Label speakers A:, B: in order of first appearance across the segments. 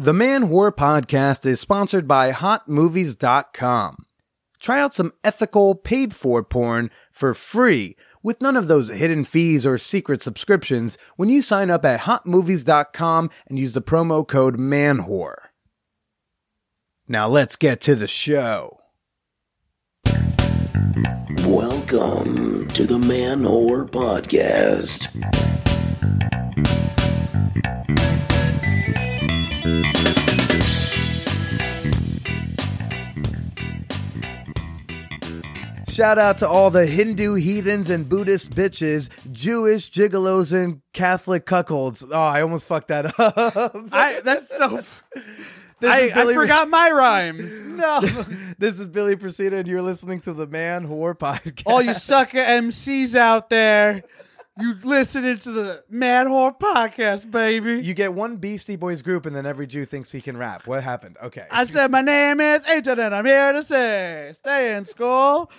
A: The Man Whore Podcast is sponsored by HotMovies.com. Try out some ethical, paid for porn for free with none of those hidden fees or secret subscriptions when you sign up at HotMovies.com and use the promo code MANWHORE. Now let's get to the show.
B: Welcome to the Man Whore Podcast.
A: Shout out to all the Hindu heathens and Buddhist bitches, Jewish gigolos and Catholic cuckolds. Oh, I almost fucked that up.
C: I that's so. I, I forgot my rhymes. No,
A: this is Billy Procida, and you're listening to the Man Whore Podcast.
C: all you sucker MCs out there, you listening to the Man Whore podcast, baby.
A: You get one Beastie Boys group, and then every Jew thinks he can rap. What happened? Okay.
C: I said my name is Agent, and I'm here to say, stay in school.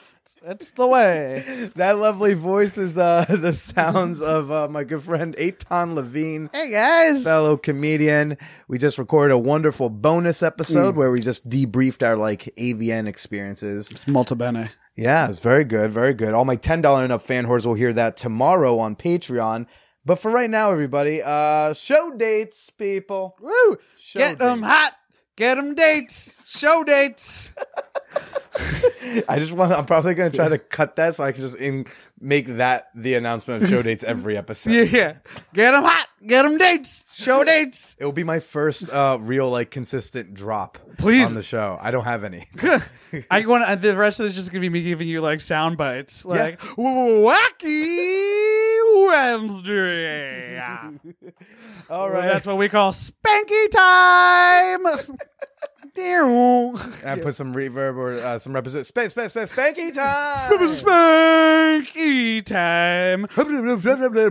C: That's the way.
A: that lovely voice is uh, the sounds of uh, my good friend Eitan Levine.
C: Hey guys.
A: fellow comedian. We just recorded a wonderful bonus episode where we just debriefed our like AVN experiences.
C: It's multi bene.
A: Yeah, it's very good, very good. All my ten dollar and up fan whores will hear that tomorrow on Patreon. But for right now, everybody, uh, show dates, people.
C: Woo!
A: Show
C: Get them hot. Get them dates. Show dates.
A: I just want. I'm probably gonna try to cut that so I can just in make that the announcement of show dates every episode.
C: Yeah, yeah. Get them hot. Get them dates. Show dates.
A: It will be my first uh, real like consistent drop
C: Please.
A: on the show. I don't have any.
C: I want the rest of this is just gonna be me giving you like sound bites, like wacky Wednesday.
A: All
C: Well,
A: right,
C: that's what we call spanky time.
A: And I put some reverb or uh, some represent spank, spank, spank, spanky time.
C: Spanky time.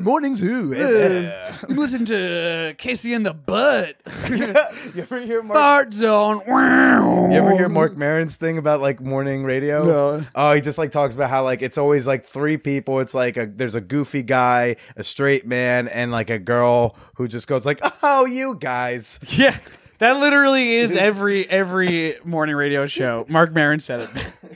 A: Morning zoo.
C: Uh, listen to Casey in the butt.
A: you ever hear Marc?
C: Fart zone.
A: You ever hear Marc Maron's thing about like morning radio?
C: No.
A: Oh, he just like talks about how like it's always like three people. It's like a there's a goofy guy, a straight man, and like a girl who just goes like, "Oh, you guys."
C: Yeah. That literally is every every morning radio show. Marc Maron said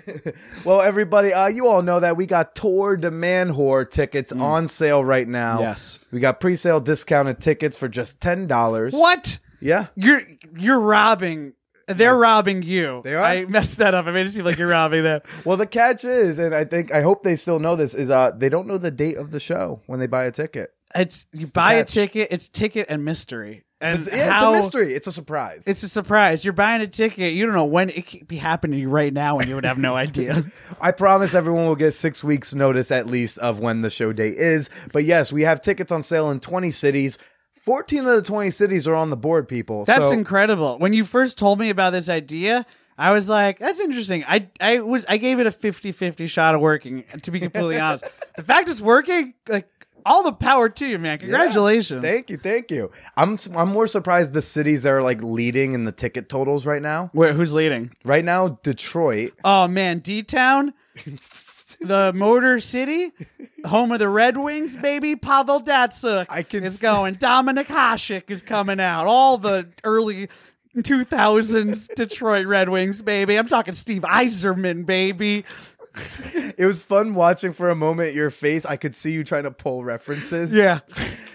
C: it.
A: Well, everybody, uh, you all know that we got Tour de Man Whore tickets on sale right now.
C: Mm. Yes.
A: we got pre-sale discounted tickets for just ten dollars.
C: What?
A: Yeah.
C: You're you're robbing. They're robbing you.
A: They are?
C: I messed that up. I made it seem like you're robbing them.
A: Well, the catch is, and I think I hope they still know this is, uh, they don't know the date of the show when they buy a ticket.
C: It's you
A: the
C: buy a
A: catch.
C: ticket. It's ticket and mystery. And
A: It's, yeah,
C: how,
A: it's a mystery. It's a surprise.
C: It's a surprise. You're buying a ticket. You don't know when it could be happening to you right now, and you would have no idea.
A: I promise everyone will get six weeks notice at least of when the show date is. But yes, we have tickets on sale in 20 cities. 14 of the 20 cities are on the board, people.
C: That's
A: so,
C: incredible. When you first told me about this idea, I was like, that's interesting. I I was I gave it a 50-50 shot of working, to be completely honest. The fact it's working, like all the power to you, man. Congratulations.
A: Thank you, thank you. I'm I'm more surprised the cities that are like leading in the ticket totals right now.
C: Wait, who's leading?
A: Right now, Detroit.
C: Oh man, D Town, the Motor City, home of the Red Wings, baby. Pavel Datsyuk
A: I can
C: is going. Dominik Hasek is coming out. All the early 2000s Detroit Red Wings, baby. I'm talking Steve Yzerman, baby.
A: It was fun watching for a moment your face. I could see you trying to pull references.
C: Yeah,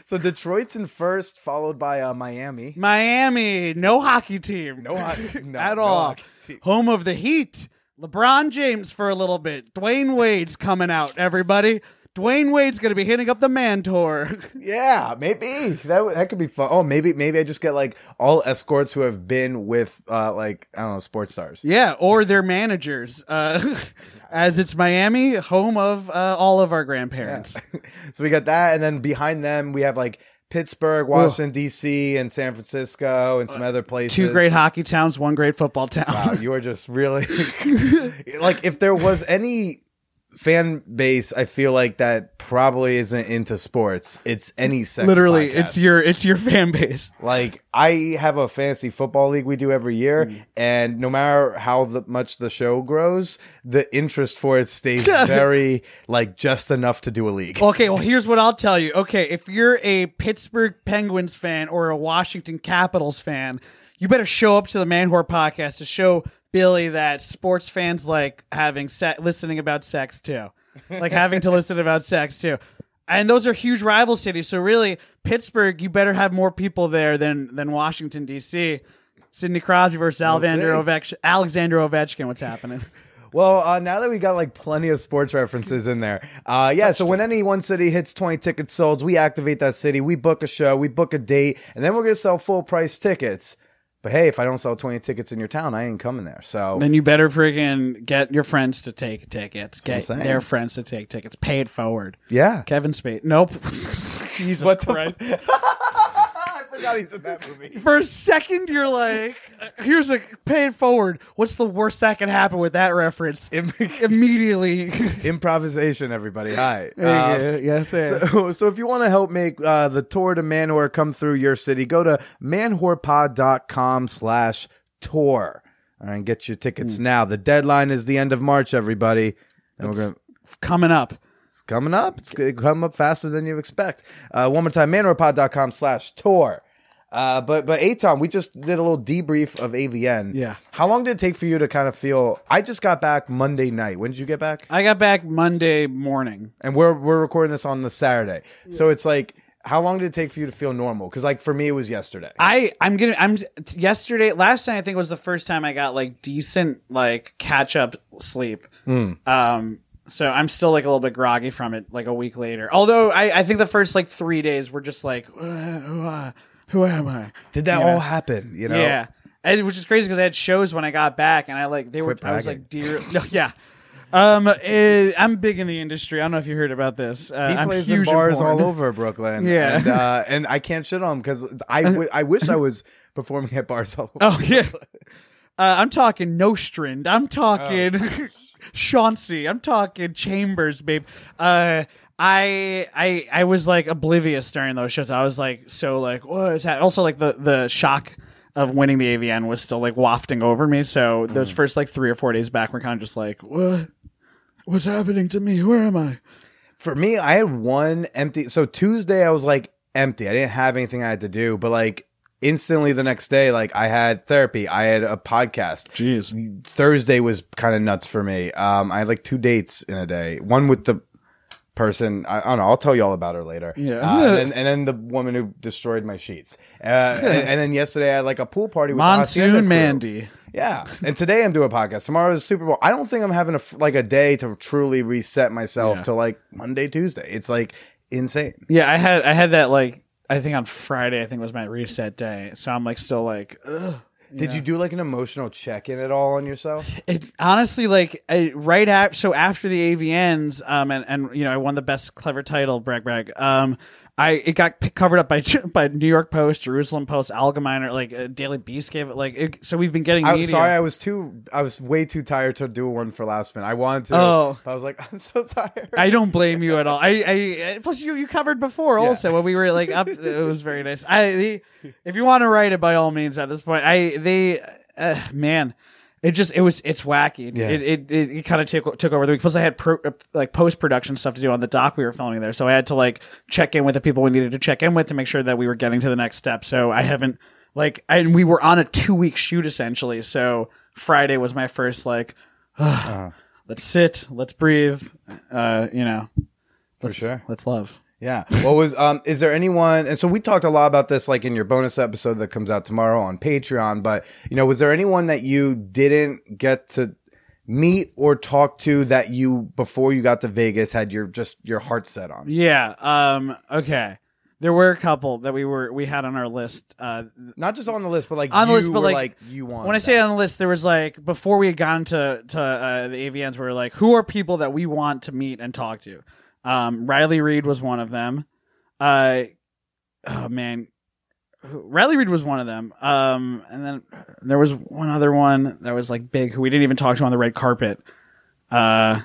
A: So Detroit's in first, followed by uh, Miami.
C: Miami, no hockey team,
A: No, hockey- no
C: at
A: no
C: all. Home of the Heat. LeBron James for a little bit. Dwyane Wade's coming out. Everybody. Dwyane Wade's going to be hitting up the man tour.
A: Yeah, maybe that would- that could be fun. Oh, maybe maybe I just get like all escorts who have been with uh like I don't know sports stars.
C: Yeah, or their managers, uh, as it's Miami, home of uh, all of our grandparents.
A: so we got that, and then behind them we have like Pittsburgh, Washington D.C., and San Francisco, and some uh, other places.
C: Two great hockey towns, one great football town.
A: Wow, you are just really like if there was any fan base, I feel like that probably isn't into sports. It's any sex.
C: Literally,
A: podcast.
C: it's your it's your fan base.
A: Like I have a fantasy football league we do every year,
C: Mm.
A: and no matter how the, much the show grows, the interest for it stays very like just enough to do a league.
C: Okay, well, here's what I'll tell you. Okay, if you're a Pittsburgh Penguins fan or a Washington Capitals fan, you better show up to the Man Whore podcast to show Billy that sports fans like having se- listening about sex too, like having to listen about sex too. And those are huge rival cities. So really, Pittsburgh, you better have more people there than than Washington D.C. Sidney Crosby versus Alexander. Ovechkin. Alexander Ovechkin, what's happening?
A: Well, uh, now that we got like plenty of sports references in there, uh, yeah. So when any one city hits twenty tickets sold, we activate that city. We book a show, we book a date, and then we're gonna sell full price tickets. But hey, if I don't sell twenty tickets in your town, I ain't coming there. So
C: then you better friggin' get your friends to take tickets.
A: what I'm
C: Get
A: saying.
C: their friends to take tickets. Pay it forward.
A: yeah,
C: Kevin Spacey. Nope. Jesus
A: What the
C: Christ.
A: Forgot he's in that movie.
C: For a second, you're like, here's a pay it forward. What's the worst that can happen with that reference? Immediately.
A: Improvisation, everybody. Hi. Uh,
C: say it.
A: So, so if you want to help make uh, the Tour de Manwhore come through your city, go to manwhorepod.com slash tour. All right, get your
C: Hmm.
A: tickets now. The deadline is the end of March, everybody. And we're going to
C: Coming up.
A: it's coming up. It's going to come up faster than you expect. Uh, one more time, manwhorepod.com slash tour. Uh, but but Eitan, we just did a little debrief of AVN.
C: Yeah.
A: How long did it take for you to kind of feel? I just got back Monday night. When did you get back?
C: I got back Monday morning.
A: and we're we're recording this on the Saturday. So it's like, how long did it take for you to feel normal? Because like for me, it was yesterday.
C: I I'm gonna I'm yesterday last night I think was the first time I got like decent like catch up sleep. Um, so I'm still like a little bit groggy from it like a week later. Although I I think the first like three days were just like uh, uh, who am I?
A: Did that
C: You know?
A: all happen? You know?
C: Yeah. And which is crazy because I had shows when I got back, and I like they were.
A: Quit
C: I was
A: bragging.
C: like, dear, no, yeah. Um, eh, I'm big in the industry. I don't know if you heard about this. Uh,
A: He
C: I'm
A: plays in
C: huge
A: bars
C: porn.
A: all over Brooklyn.
C: Yeah.
A: and, uh, and I can't shit on him because I, w- I wish I was performing at bars all over.
C: Oh yeah. Uh, I'm talking Nostrand. I'm talking
A: Oh.
C: Chauncey. I'm talking Chambers, babe. Uh, I I I was like oblivious during those shows. I was like so like what's that? Also like the the shock of winning the AVN was still like wafting over me. So
A: Mm.
C: those first like three or four days back were kind of just like what what's happening to me? Where am I?
A: For me, I had one empty. So Tuesday, I was like empty. I didn't have anything I had to do, but like instantly the next day, like I had therapy. I had a podcast.
C: Jeez.
A: Thursday was kind of nuts for me. Um, I had like two dates in a day. One with the person. I, I don't know. I'll tell you all about her later.
C: Yeah.
A: Uh, and, then, and then the woman who destroyed my sheets. Uh, and, and then yesterday I had like a pool party with
C: Monsoon. Mandy.
A: Yeah. And today I'm doing a podcast. Tomorrow is Super Bowl. I don't think I'm having a like a day to truly reset myself
C: Yeah.
A: to like Monday, Tuesday. It's like insane.
C: Yeah, I had I had that like I think on Friday I think was my reset day. So I'm like still like ugh.
A: Did you do like an emotional check in at all on yourself?
C: It honestly like I, right after so after the AVNs um and and you know I won the best clever title brag brag um I it got covered up by by New York Post, Jerusalem Post, Algemeiner, like uh, Daily Beast gave it like it, so we've been getting
A: I'm
C: media.
A: sorry, I was too. I was way too tired to do one for last minute. I wanted to.
C: Oh.
A: but I was like, I'm so tired.
C: I don't blame you at all. I, I plus you you covered before also when we were like up. It was very nice. I the, if you want to write it by all means at this point. I they uh, man, it just it was it's wacky.
A: Yeah.
C: It it, it, it kind of took took over the week. Plus I had pro, uh, like post production stuff to do on the doc we were filming there, so I had to like check in with the people we needed to check in with to make sure that we were getting to the next step. So I haven't like and we were on a two week shoot essentially. So Friday was my first like. Let's sit. Let's breathe. Uh, you know,
A: for
C: let's,
A: sure.
C: Let's love.
A: Yeah. What was um? Is there anyone? And so we talked a lot about this, like in your bonus episode that comes out tomorrow on Patreon. But you know, was there anyone that you didn't get to meet or talk to that you before you got to Vegas had your just your heart set on?
C: Yeah. Um. Okay. There were a couple that we were we had on our list. Uh,
A: Not just on the list, but like
C: On the list, but,
A: were
C: like,
A: you want.
C: when I say on the list, there was like before we had gotten to to uh, the AVNs, we were like, who are people that we want to meet and talk to? Um, Riley Reid was one of them. Uh, oh man, Riley Reid was one of them. Um, and then there was one other one that was like big who we didn't even talk to on the red carpet. Uh,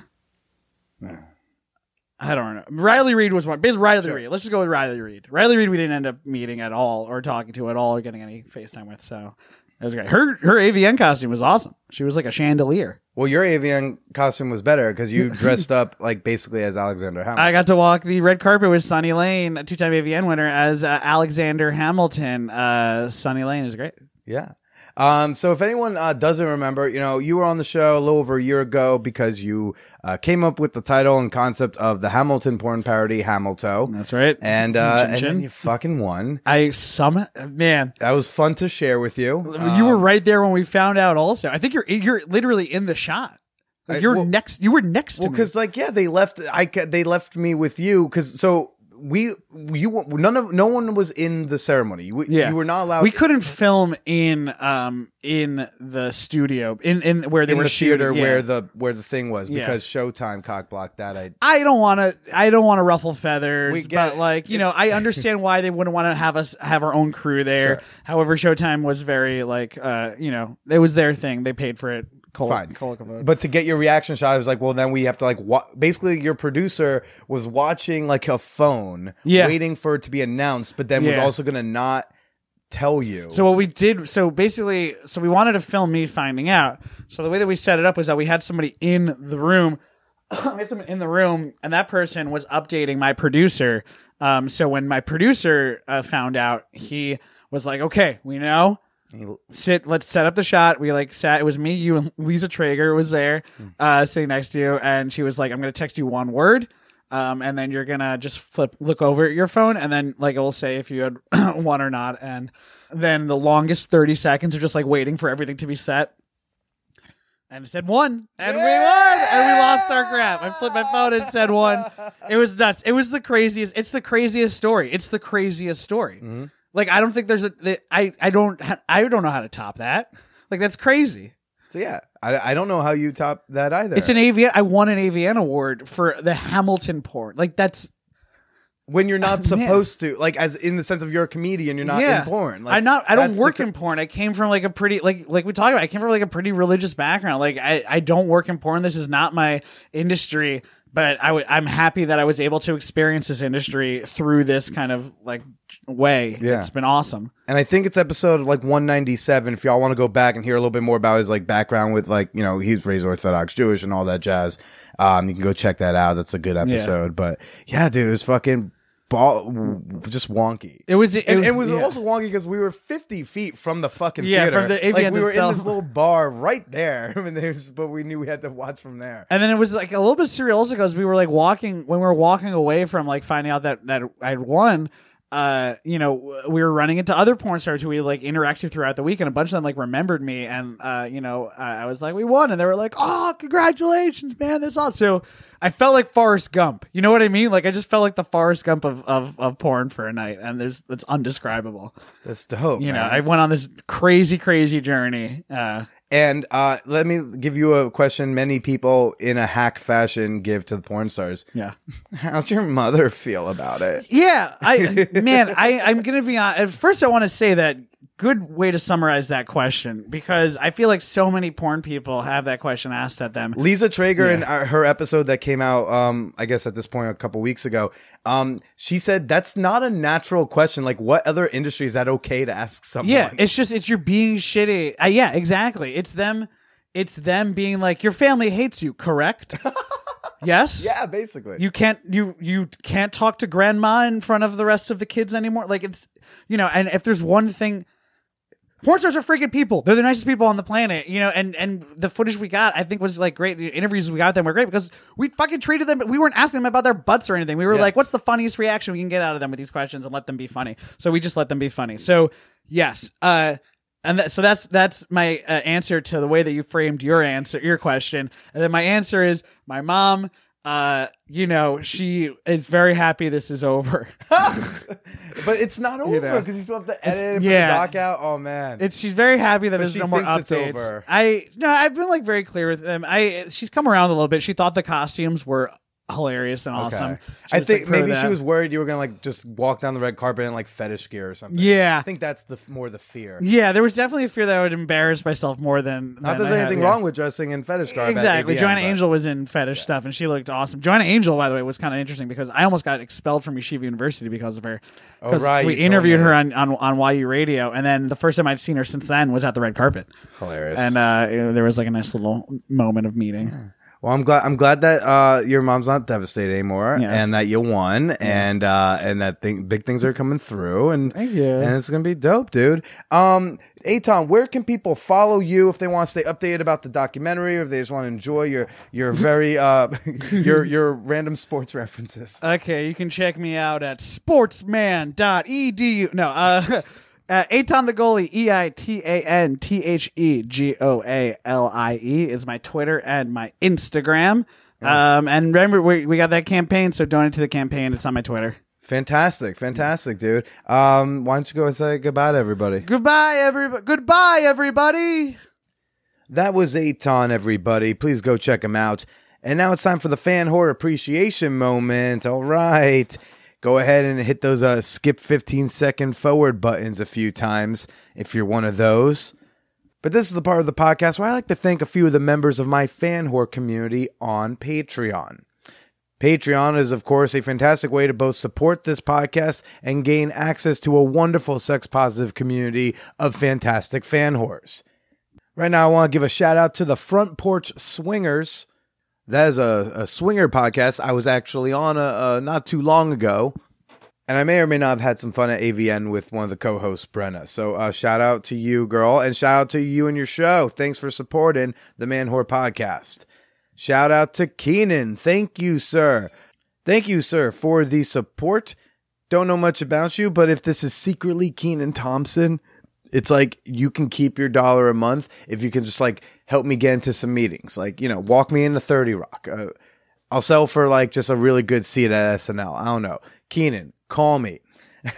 C: I don't know. Riley Reid was one. Basically, Riley
A: Sure.
C: Reed. Let's just go with Riley Reid. Riley Reid, we didn't end up meeting at all, or talking to at all, or getting any FaceTime with. So it was great. Her her AVN costume was awesome. She was like a chandelier.
A: well, your AVN costume was better because you dressed up like basically as Alexander Hamilton.
C: I got to walk the red carpet with Sunny Lane, a two time AVN winner, as uh, Alexander Hamilton. Uh, Sunny Lane is great.
A: yeah. Um, so if anyone uh, doesn't remember, you know, you were on the show a little over a year ago because you uh, came up with the title and concept of the Hamilton porn parody, Hamilton.
C: That's right.
A: And uh,
C: Chin
A: and then you fucking won.
C: I some man.
A: That was fun to share with you.
C: you were
A: Um,
C: right there when we found out. Also, I think you're you're literally in the shot. Like you're
A: well-
C: next. You were next to
A: Well,
C: me.
A: because like yeah, they left. I they left me with you because so we you none of no one was in the ceremony. You,
C: Yeah.
A: you were not allowed.
C: we couldn't film in um in the studio in in where they
A: in
C: were
A: the theater
C: shooting, yeah.
A: where the where the thing was
C: Yeah.
A: because Showtime cock blocked that. I
C: I don't want to. I don't want to ruffle feathers,
A: We get
C: but like you know, I understand why they wouldn't want to have us have our own crew there.
A: Sure.
C: However, Showtime was very like, uh, you know, it was their thing. They paid for it. Col-
A: fine.
C: col-
A: But to get your reaction shot, I was like, well, then we have to like, wa- basically, your producer was watching like a phone,
C: Yeah.
A: waiting for it to be announced, but then was
C: Yeah.
A: also going to not tell you.
C: So what we did, so basically, so we wanted to film me finding out. So the way that we set it up was that we had somebody in the room, we had someone in the room, and that person was updating my producer. Um, so when my producer uh, found out, he was like, "Okay, we know."
A: He-
C: sit let's set up the shot. We like sat it was me you and lisa traeger was there uh sitting next to you and she was like i'm gonna text you one word um and then you're gonna just flip look over at your phone and then like it will say if you had one or not and then the longest 30 seconds of just like waiting for everything to be set. And it said one and we won and we lost our crap i flipped my phone and said one. It was nuts. It was the craziest it's the craziest story. It's the craziest story.
A: Mm-hmm.
C: Like I don't think there's a I I don't I don't know how to top that. Like that's crazy.
A: so yeah, I, I don't know how you top that either.
C: It's an AVN. I won an AVN award for the Hamilton porn. Like that's
A: when you're not
C: Man.
A: supposed to, like, as in the sense of you're a comedian, you're not
C: yeah.
A: in porn. Like,
C: I'm not. I don't
A: that's the
C: work in porn. I came from like a pretty like like we talked about. I came from like a pretty religious background. Like I I don't work in porn. This is not my industry. But I w- I'm happy that I was able to experience this industry through this kind of like way.
A: Yeah.
C: It's been awesome.
A: And I think it's episode like 197. If y'all want to go back and hear a little bit more about his like background with like, you know, he's raised Orthodox Jewish and all that jazz. Um, you can go check that out. That's a good episode. But yeah, dude, it was fucking ball, mm. just wonky.
C: It was. It,
A: and it was
C: yeah.
A: also wonky because we were 50 feet from the fucking
C: Yeah,
A: theater.
C: from the
A: like we were
C: itself.
A: in this little bar right there. I mean, was- but we knew we had to watch from there.
C: And then it was like a little bit surreal also because we were like walking when we were walking away from like finding out that that I'd won. Uh, you know, we were running into other porn stars who we like interacted throughout the week, and a bunch of them like remembered me, and uh, you know, I, I was like, we won, and they were like, oh, congratulations, man, that's awesome. So I felt like Forrest Gump. You know what I mean? Like I just felt like the Forrest Gump of of, of porn for a night, and there's it's undescribable.
A: That's dope.
C: You know. I went on this crazy, crazy journey. Uh,
A: And uh, let me give you a question many people in a hack fashion give to the porn stars.
C: yeah.
A: How's your mother feel about it?
C: Yeah, I man, I I'm gonna be on. At first, I want to say that good way to summarize that question because I feel like so many porn people have that question asked at them.
A: Lisa Traeger in uh, her episode that came out, um, I guess at this point a couple weeks ago, um, she said that's not a natural question. Like, what other industry is that okay to ask someone?
C: Yeah, it's just it's you're being shitty. Uh, yeah, exactly. It's them. It's them being like your family hates you. Correct. yes.
A: yeah, basically.
C: You can't you you can't talk to grandma in front of the rest of the kids anymore. Like it's you know, and if there's one thing porn stars are freaking people. They're the nicest people on the planet, you know, and and the footage we got I think was like great. The interviews we got with them were great because we fucking treated them we weren't asking them about their butts or anything. We were
A: Yeah.
C: like, what's the funniest reaction we can get out of them with these questions and let them be funny. So we just let them be funny. So yes, uh and that, so that's that's my uh, answer to the way that you framed your answer, your question. And then my answer is my mom. Uh, you know, she is very happy this is over.
A: but it's not over because you still have to edit and put
C: yeah.
A: the doc out. Oh man,
C: It's she's very happy that
A: But
C: there's no more
A: it's
C: updates. I no, I've been like very clear with them. I she's come around a little bit. She thought the costumes were hilarious and awesome. She
A: I
C: was,
A: think
C: like,
A: maybe she was worried you were gonna like just walk down the red carpet in like fetish gear or something.
C: Yeah.
A: I think that's the more the fear.
C: Yeah, there was definitely a fear that I would embarrass myself more than.
A: Not
C: than
A: that there's
C: I had,
A: anything
C: yeah.
A: wrong with dressing in fetish garb.
C: Exactly.
A: AVN,
C: Joanna
A: but-
C: Angel was in fetish stuff and she looked awesome. Joanna Angel, by the way, was kind of interesting because I almost got expelled from Yeshiva University because of her.
A: Oh, right,
C: We interviewed her on, on on YU radio, and then the first time I'd seen her since then was at the red carpet,
A: Hilarious.
C: and uh, there was like a nice little moment of meeting.
A: Well, I'm glad. I'm glad that uh, your mom's not devastated anymore,
C: Yes.
A: and that you won, and uh, and that thing, big things are coming through, and
C: Thank you.
A: and it's gonna be dope, dude. Um, Eitan, where can people follow you if they want to stay updated about the documentary, or if they just want to enjoy your your very uh your your random sports references?
C: Okay, you can check me out at sportsman.edu. No, uh, uh, Eitan the goalie, E I T A N T H E G O A L I E is my Twitter and my Instagram. Um, and remember, we, we got that campaign, so donate to the campaign. It's on my Twitter.
A: Fantastic, fantastic, dude. Um, why don't you go and say goodbye to everybody?
C: Goodbye, everybody. Goodbye, everybody.
A: That was Eitan, everybody. Please go check him out. And now it's time for the fan whore appreciation moment. All right. Go ahead and hit those uh, skip 15 second forward buttons a few times if you're one of those. But this is the part of the podcast where I like to thank a few of the members of my fan whore community on Patreon. Patreon is, of course, a fantastic way to both support this podcast and gain access to a wonderful sex positive community of fantastic fan whores. Right now, I want to give a shout out to the Front Porch Swingers. That is a, a swinger podcast I was actually on a, uh not too long ago. And I may or may not have had some fun at AVN with one of the co hosts, Brenna. So uh, shout out to you, girl, and shout out to you and your show. Thanks for supporting the Man Whore podcast. Shout out to Keenan. Thank you, sir. Thank you, sir, for the support. Don't know much about you, but if this is secretly Kenan Thompson, it's like you can keep your dollar a month if you can just like help me get into some meetings. Like, you know, walk me into 30 Rock. Uh, I'll sell for like just a really good seat at SNL. I don't know. Keenan, call me.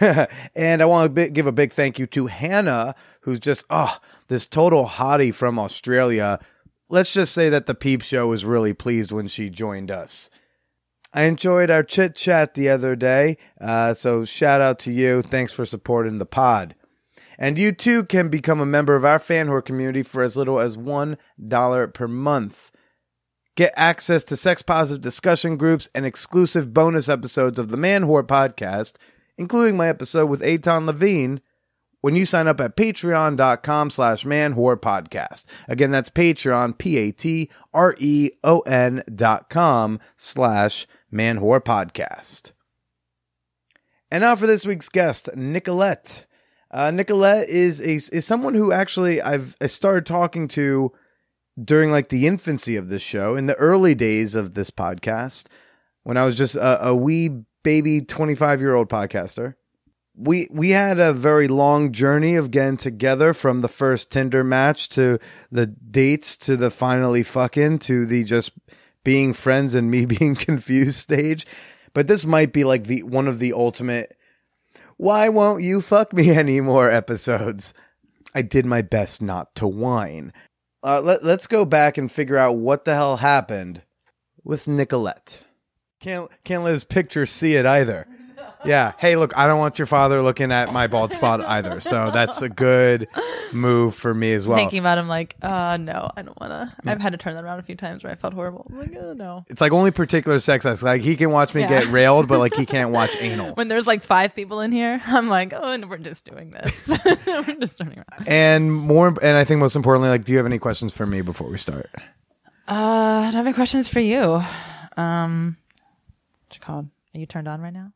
A: and I want to give a big thank you to Hannah, who's just, oh, this total hottie from Australia. Let's just say that the Peep Show was really pleased when she joined us. I enjoyed our chit chat the other day. Uh, so shout out to you. Thanks for supporting the pod. And you too can become a member of our fan whore community for as little as $1 per month. Get access to sex positive discussion groups and exclusive bonus episodes of the Man Whore podcast, including my episode with Eitan Levine, when you sign up at patreon.com slash man whore podcast. Again, that's Patreon, P-A-T-R-E-O-N dot com slash man whore podcast. And now for this week's guest, Nicolette. Uh, Nicolette is a, is someone who actually I've I started talking to during like the infancy of this show in the early days of this podcast when I was just a, a wee baby 25 year old podcaster. We we had a very long journey of getting together from the first Tinder match to the dates to the finally fucking to the just being friends and me being confused stage. But this might be like the one of the ultimate why won't you fuck me anymore episodes. I did my best not to whine. Uh, let, let's go back and figure out what the hell happened with Nicolette. Can't can't let his picture see it either. Yeah. Hey, look, I don't want your father looking at my bald spot either. So that's a good move for me as well.
D: Thinking about him, like, uh, no, I don't want to. I've had to turn that around a few times where I felt horrible. I'm like, oh, no.
A: It's like only particular sex acts. Like he can watch me
D: Yeah.
A: get railed, but like he can't watch anal.
D: When there's like five people in here, I'm like, oh, and we're just doing this. we're just turning around.
A: And more, and I think most importantly, like, do you have any questions for me before we start?
D: Uh, I don't have any questions for you. Um, what you called? Are you turned on right now?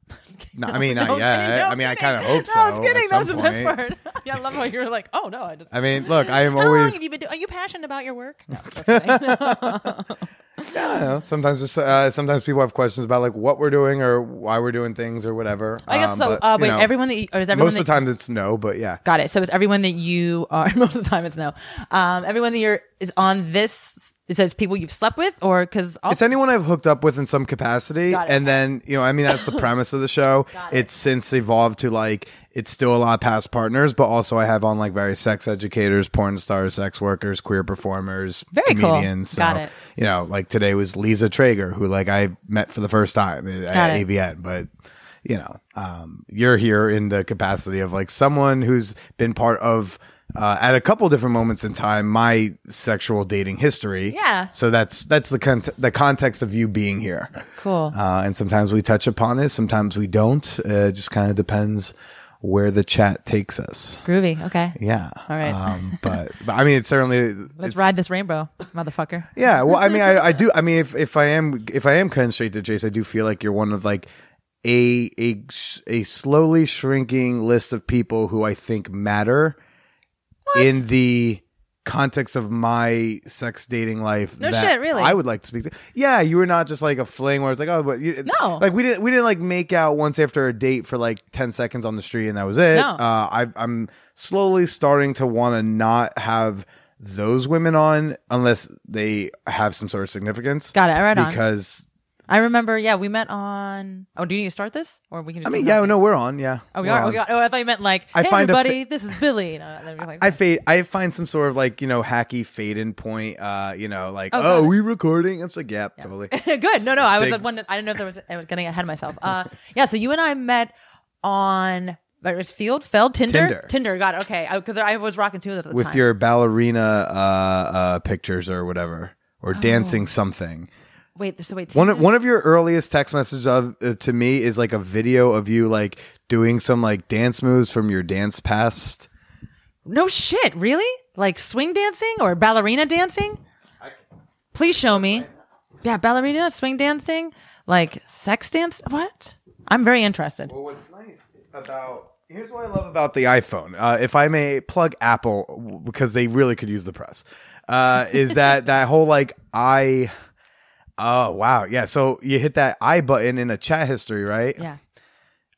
A: No, I mean, not yet.
D: kidding, no,
A: I mean, I kind of hope so.
D: No, I was kidding. That was the best part. yeah, I love how you were like, oh no, I just.
A: I mean, look, I am
D: how long
A: always.
D: have you been doing? Are you passionate about your work? No, just kidding.
A: I know. Sometimes, just, uh, sometimes people have questions about like what we're doing or why we're doing things or whatever.
D: I guess
A: Um,
D: so.
A: but,
D: uh, wait,
A: know,
D: everyone that you, or is everyone
A: most of the time it's no, but yeah.
D: Got it. So it's everyone that you are. Most of the time, it's no. Um, everyone that you're is on this. It says people you've slept with, or because
A: It's anyone I've hooked up with in some capacity,
D: Got it.
A: and then you know, I mean, that's the premise of the show.
D: Got it.
A: It's since evolved to like it's still a lot of past partners, but also I have on like various sex educators, porn stars, sex workers, queer performers,
D: Very cool.
A: comedians. So,
D: Got it.
A: You know, like today was Lisa Traeger, who like I met for the first time at
D: it.
A: AVN, but. You know, um, you're here in the capacity of like someone who's been part of uh, at a couple different moments in time my sexual dating history.
D: Yeah.
A: So that's that's the con- the context of you being here.
D: cool.
A: Uh, and sometimes we touch upon it, sometimes we don't. Uh, it just kind of depends where the chat takes us.
D: Groovy. Okay.
A: Yeah.
D: All right.
A: Um, but, but I mean, it's certainly.
D: Let's
A: it's-
D: ride this rainbow, motherfucker.
A: Yeah. Well, I mean, I, I do. I mean, if, if I am if I am cutting straight to Jace, I do feel like you're one of like a a a slowly shrinking list of people who I think matter in the context of my sex dating life.
D: No
A: that
D: shit, really?
A: I would like to speak to. Yeah, you were not just like a fling where it's like, oh, but you,
D: No.
A: like we didn't we didn't like make out once after a date for like ten seconds on the street and that was it.
D: No.
A: Uh, I, I'm slowly starting to want to not have those women on unless they have some sort of significance.
D: Got it. Right on.
A: Because
D: I remember. Yeah, we met on. Oh, do you need to start this, or we can? Just
A: I mean, yeah, no, we're on. Yeah,
D: Oh, we
A: we're
D: are.
A: on.
D: Oh, oh, I thought you meant like,
A: I
D: hey,
A: find a
D: everybody, this is Billy. No, then we're like,
A: I fade. I find some sort of like you know hacky fade in point. Uh, you know, like
D: Oh,
A: oh,
D: got it.
A: we recording? It's like, yep, totally.
D: Good. No, no. I was
A: Big-
D: the one. I didn't know if there was. I was getting ahead of myself. Uh, yeah. So you and I met on. It was Feeld, Feeld, Tinder,
A: Tinder.
D: Tinder. Got it. Okay, because I, was rocking two of those at the
A: With
D: time.
A: your ballerina uh, uh, pictures or whatever, or
D: Oh.
A: dancing something.
D: Wait. So wait.
A: One of, one of your earliest text messages of, uh, to me is like a video of you like doing some like dance moves from your dance past.
D: No shit. Really? Like swing dancing or ballerina dancing? Please show me. Yeah, ballerina, swing dancing, like sex dance. What? I'm very interested.
A: Well, what's nice about here's what I love about the iPhone. Uh, if I may plug Apple because they really could use the press, uh, is that that whole like I. Oh wow, yeah. So you hit that I button in a chat history, right?
D: Yeah.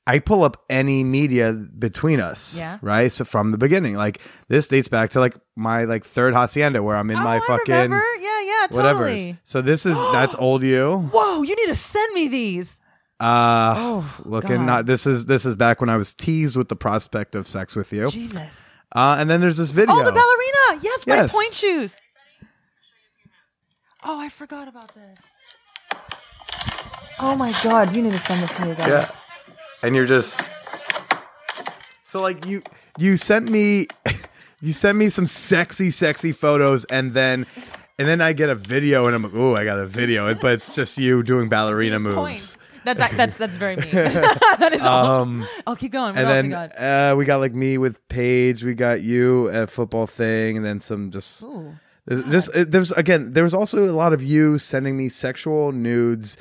A: I pull up any media between us.
D: Yeah.
A: Right. So from the beginning, like this dates back to like my like third hacienda where I'm in
D: oh,
A: my
D: I
A: fucking
D: remember. Yeah, yeah,
A: whatever. So this is that's old you.
D: Whoa, you need to send me these.
A: Uh
D: Oh,
A: looking
D: God.
A: not this is this is back when I was teased with the prospect of sex with you.
D: Jesus.
A: Uh and then there's this video.
D: Oh, the ballerina. Yes, my pointe shoes. Oh, I forgot about this. Oh my god, you need to send this to me, Again.
A: Yeah. And you're just So like you you sent me you sent me some sexy sexy photos and then and then I get a video and I'm like, "Oh, I got a video." But it's just you doing ballerina moves.
D: Point. That's that's that's very mean. that is all.
A: Um
D: Oh, keep going. What
A: and
D: else
A: then
D: we got?
A: uh, we got like me with Paige, we got you at football thing and then some just
D: Ooh.
A: There's, this, uh, there's again, there was also a lot of you sending me sexual nudes,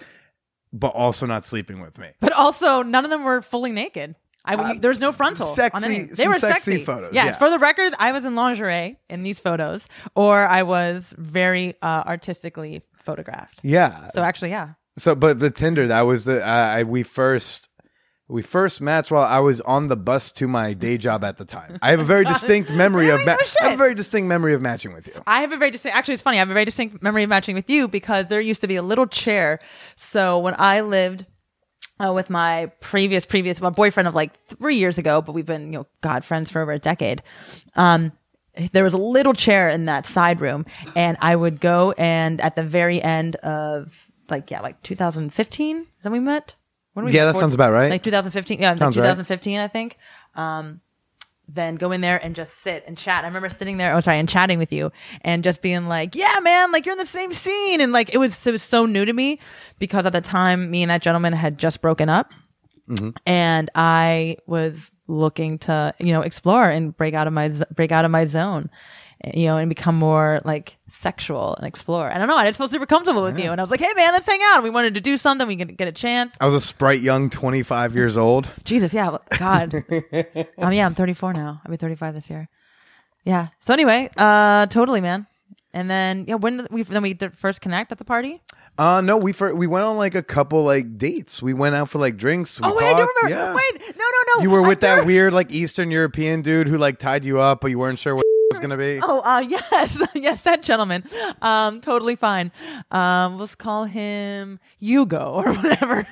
A: but also not sleeping with me.
D: But also, none of them were fully naked. I there's no frontal. on
A: Uh, sexy-.
D: They were
A: sexy
D: sexy
A: photos,
D: Yes,
A: yeah.
D: for the record, I was in lingerie in these photos, or I was very uh, artistically photographed.
A: Yeah.
D: So actually, yeah.
A: So, but the Tinder that was the uh, I, we first we first matched while I was on the bus to my day job at the time. I have a very distinct memory of ma-. I have a very distinct memory of matching with you.
D: I have a very distinct. Actually, it's funny. I have a very distinct memory of matching with you because there used to be a little chair. So when I lived uh, with my previous previous my boyfriend of like three years ago, but we've been you know God friends for over a decade. Um, there was a little chair in that side room, and I would go and at the very end of like yeah like 2015 is that when we met. When we
A: Yeah, that
D: before-
A: sounds about right.
D: Like 2015, yeah, like
A: Sounds right.
D: 2015, I think. Um, then go in there and just sit and chat. I remember sitting there, oh sorry, and chatting with you and just being like, yeah, man, like you're in the same scene. And like it was it was so new to me because at the time me and that gentleman had just broken up. And I was looking to, you know, explore and break out of my break out of my zone, you know, and become more like sexual and explore. I don't know. I just felt super comfortable with you, and I was like, "Hey, man, let's hang out." We wanted to do something. We could get a chance.
A: I was a sprite young 25 years old.
D: Jesus, yeah, God. um, yeah, I'm 34 now. I'll be 35 this year. Yeah. So anyway, uh, totally, man. And then yeah, when we then we first connect at the party.
A: Uh no, we fir- we went on like a couple like dates. We went out for like drinks. We
D: oh wait, I do
A: talked,
D: remember.
A: Yeah.
D: Wait, no, no, no.
A: You were
D: I
A: with
D: do-
A: that weird like Eastern European dude who like tied you up, but you weren't sure what was gonna be.
D: Oh, uh, yes, yes, that gentleman. Um, totally fine. Um, let's call him Hugo or whatever.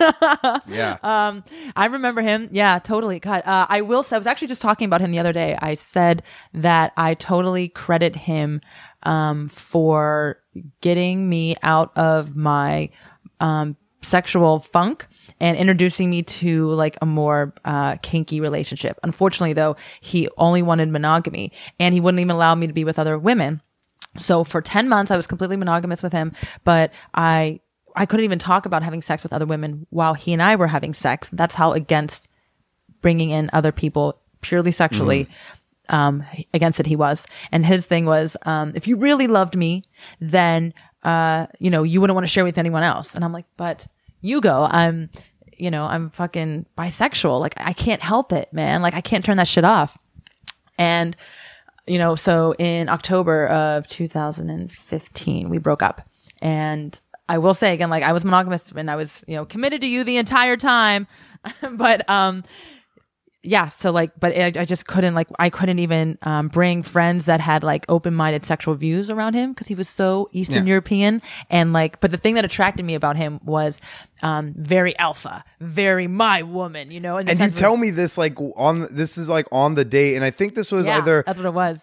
A: Yeah.
D: Um, I remember him. Yeah, totally. God, uh, I will say, I was actually just talking about him the other day. I said that I totally credit him, um, for getting me out of my, um, sexual funk and introducing me to like a more uh, kinky relationship. Unfortunately, though, he only wanted monogamy and he wouldn't even allow me to be with other women. So for 10 months, I was completely monogamous with him, but I, I couldn't even talk about having sex with other women while he and I were having sex. That's how against bringing in other people purely sexually. Um, against it, he was, and his thing was, um, if you really loved me, then uh, you know, you wouldn't want to share with anyone else. And I'm like, but you go, I'm, you know, I'm fucking bisexual. Like I can't help it, man. Like I can't turn that shit off. And, you know, so in October of 2015, we broke up. And I will say again, like I was monogamous and I was, you know, committed to you the entire time. but, um, yeah so like but I, I just couldn't like i couldn't even um, bring friends that had like open-minded sexual views around him because he was so eastern
A: Yeah.
D: european and like but the thing that attracted me about him was um, very alpha very my woman you know
A: And you tell me this like on this is like on the date, and I think this was
D: yeah,
A: either
D: that's what it was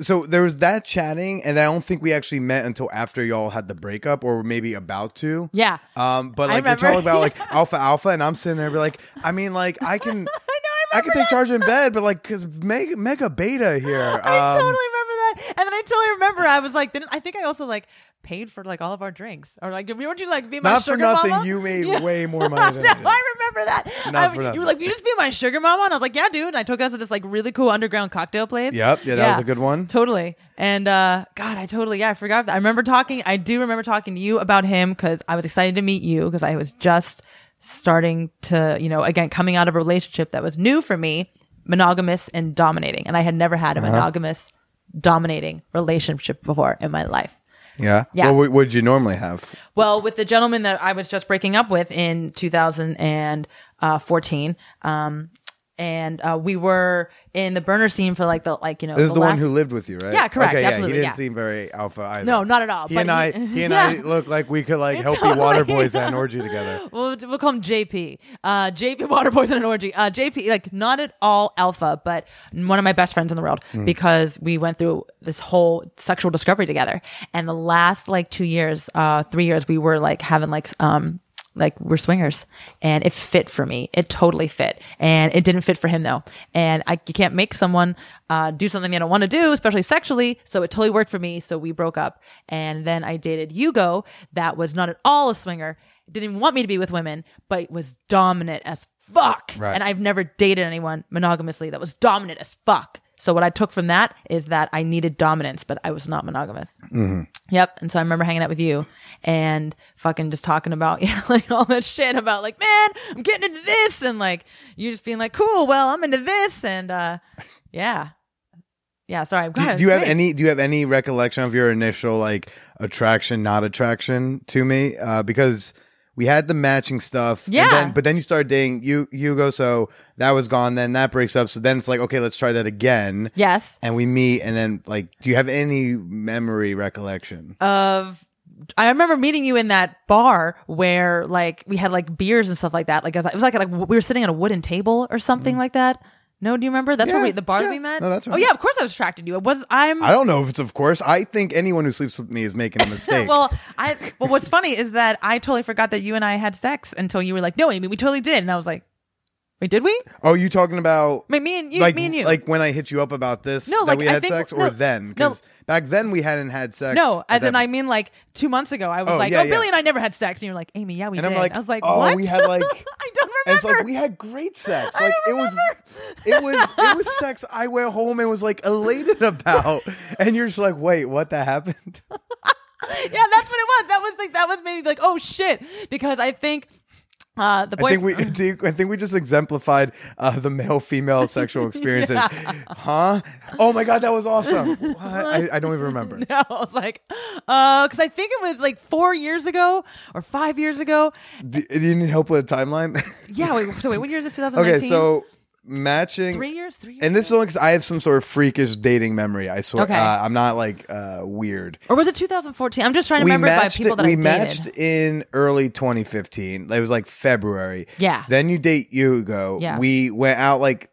A: so there was that chatting, and I don't think we actually met until after y'all had the breakup, or maybe about to.
D: yeah
A: Um, but like you're talking about like alpha alpha, and I'm sitting there be like, I mean, like I can, I, can take charge in bed, but like because mega mega beta here.
D: I
A: um,
D: totally remember that. And then I totally remember I was like, didn't I think I also like paid for like all of our drinks or like weren't you like be my
A: Not for nothing,
D: mama?
A: you made
D: Yeah.
A: way more money than
D: no,
A: I did.
D: I remember that.
A: Not
D: I-
A: for
D: you
A: nothing.
D: were like, you just be my sugar mama?" And I was like, "Yeah, dude." And I took us to this like really cool underground cocktail place.
A: Yep, yeah, that was a good one.
D: Totally. And uh, God, I totally yeah, I forgot. That. I remember talking. I do remember talking to you about him because I was excited to meet you because I was just starting to, you know, again coming out of a relationship that was new for me, monogamous and dominating, and I had never had a
A: Uh-huh.
D: monogamous dominating relationship before in my life.
A: Yeah.
D: Yeah.
A: What would you normally have?
D: Well, with the gentleman that I was just breaking up with in 2014, um, and uh, we were in the burner scene for like the like you know
A: This is the one who lived with you, right?
D: Yeah, correct,
A: Okay, yeah, he didn't
D: yeah.
A: seem very alpha either.
D: No, not at all,
A: He and I,
D: he-
A: he and I look like we could like help
D: Totally.
A: water boys at an orgy together.
D: We'll, we'll call him JP. Uh, JP Water Boys and an orgy. Uh, JP, like not at all alpha, but one of my best friends in the world
A: Hmm.
D: because we went through this whole sexual discovery together. And the last like two years, uh, three years, we were like having like, um, like we're swingers and it fit for me. It totally fit and it didn't fit for him though. And I, you can't make someone, uh, do something they don't want to do, especially sexually. So it totally worked for me. So we broke up and then I dated Hugo that was not at all a swinger. Didn't even want me to be with women, but was dominant as fuck.
A: Right.
D: And I've never dated anyone monogamously that was dominant as fuck. So what I took from that is that I needed dominance, but I was not monogamous. Yep. And so I remember hanging out with you and fucking just talking about, yeah, like all that shit about like, man, I'm getting into this. And like, you just being like, cool, well, I'm into this. And, uh, yeah. Yeah. Sorry.
A: Do, do you have any? Do you have any recollection of your initial like attraction, not attraction to me? Uh, because we had the matching stuff. and
D: Yeah.
A: then, but then you started dating you Hugo, so that was gone. Then that breaks up. So then it's like, okay, let's try that again.
D: Yes.
A: And we meet, and then like, do you have any memory recollection?
D: of I remember meeting you in that bar where like we had like beers and stuff like that. Like it was like like we were sitting at a wooden table or something mm. like that. No, do you remember? That's where. We the bar that
A: yeah.
D: we met.
A: No, that's
D: Oh yeah, of course I was attracted to you. It was I'm
A: I don't know if it's of course. I think anyone who sleeps with me is making a mistake.
D: well, I well, what's funny is that I totally forgot that you and I had sex until you were like, "No, Amy, we totally did," and I was like, "Wait, did we?"
A: oh, you talking about?
D: I mean, me and you,
A: like,
D: me and you.
A: like when I hit you up about this,
D: No,
A: that
D: like,
A: we
D: I
A: had
D: think-
A: sex,
D: no,
A: or then?
D: no.
A: Because back then we hadn't had sex.
D: no, as in I mean like two months ago, I was
A: Oh,
D: like,
A: yeah,
D: "Oh, Billy and I never had sex," and you're like, "Amy, yeah, we
A: and
D: did."
A: I'm like,
D: I was like,
A: oh,
D: "What?"
A: we had like,
D: I don't
A: and it's like we had great sex.
D: I
A: Like it was,
D: remember.
A: it was, it was sex. I went home and was like elated about, and you're just like, wait, what? That happened?
D: yeah, that's what it was. That was like that was maybe like, oh shit, because I think uh the boy.
A: I think we, I think, I think we just exemplified uh, the male female sexual experiences. Huh? Oh my god, that was awesome. What? I, I don't even remember.
D: no, I was like, uh, because I think it was like four years ago or five years ago.
A: Do, do you need help with a timeline?
D: Yeah, wait, so wait, what year is this? 2019?
A: okay, so matching.
D: three years, three years,
A: And this is only because I have some sort of freakish dating memory. I swear,
D: Okay.
A: uh, I'm not like uh, weird.
D: or was it 2014? I'm just trying to
A: we
D: remember by
A: matched.
D: people
A: it-
D: that
A: we
D: I
A: matched
D: dated.
A: in early 2015. It was like February.
D: Yeah.
A: Then you date Hugo.
D: Yeah.
A: We went out like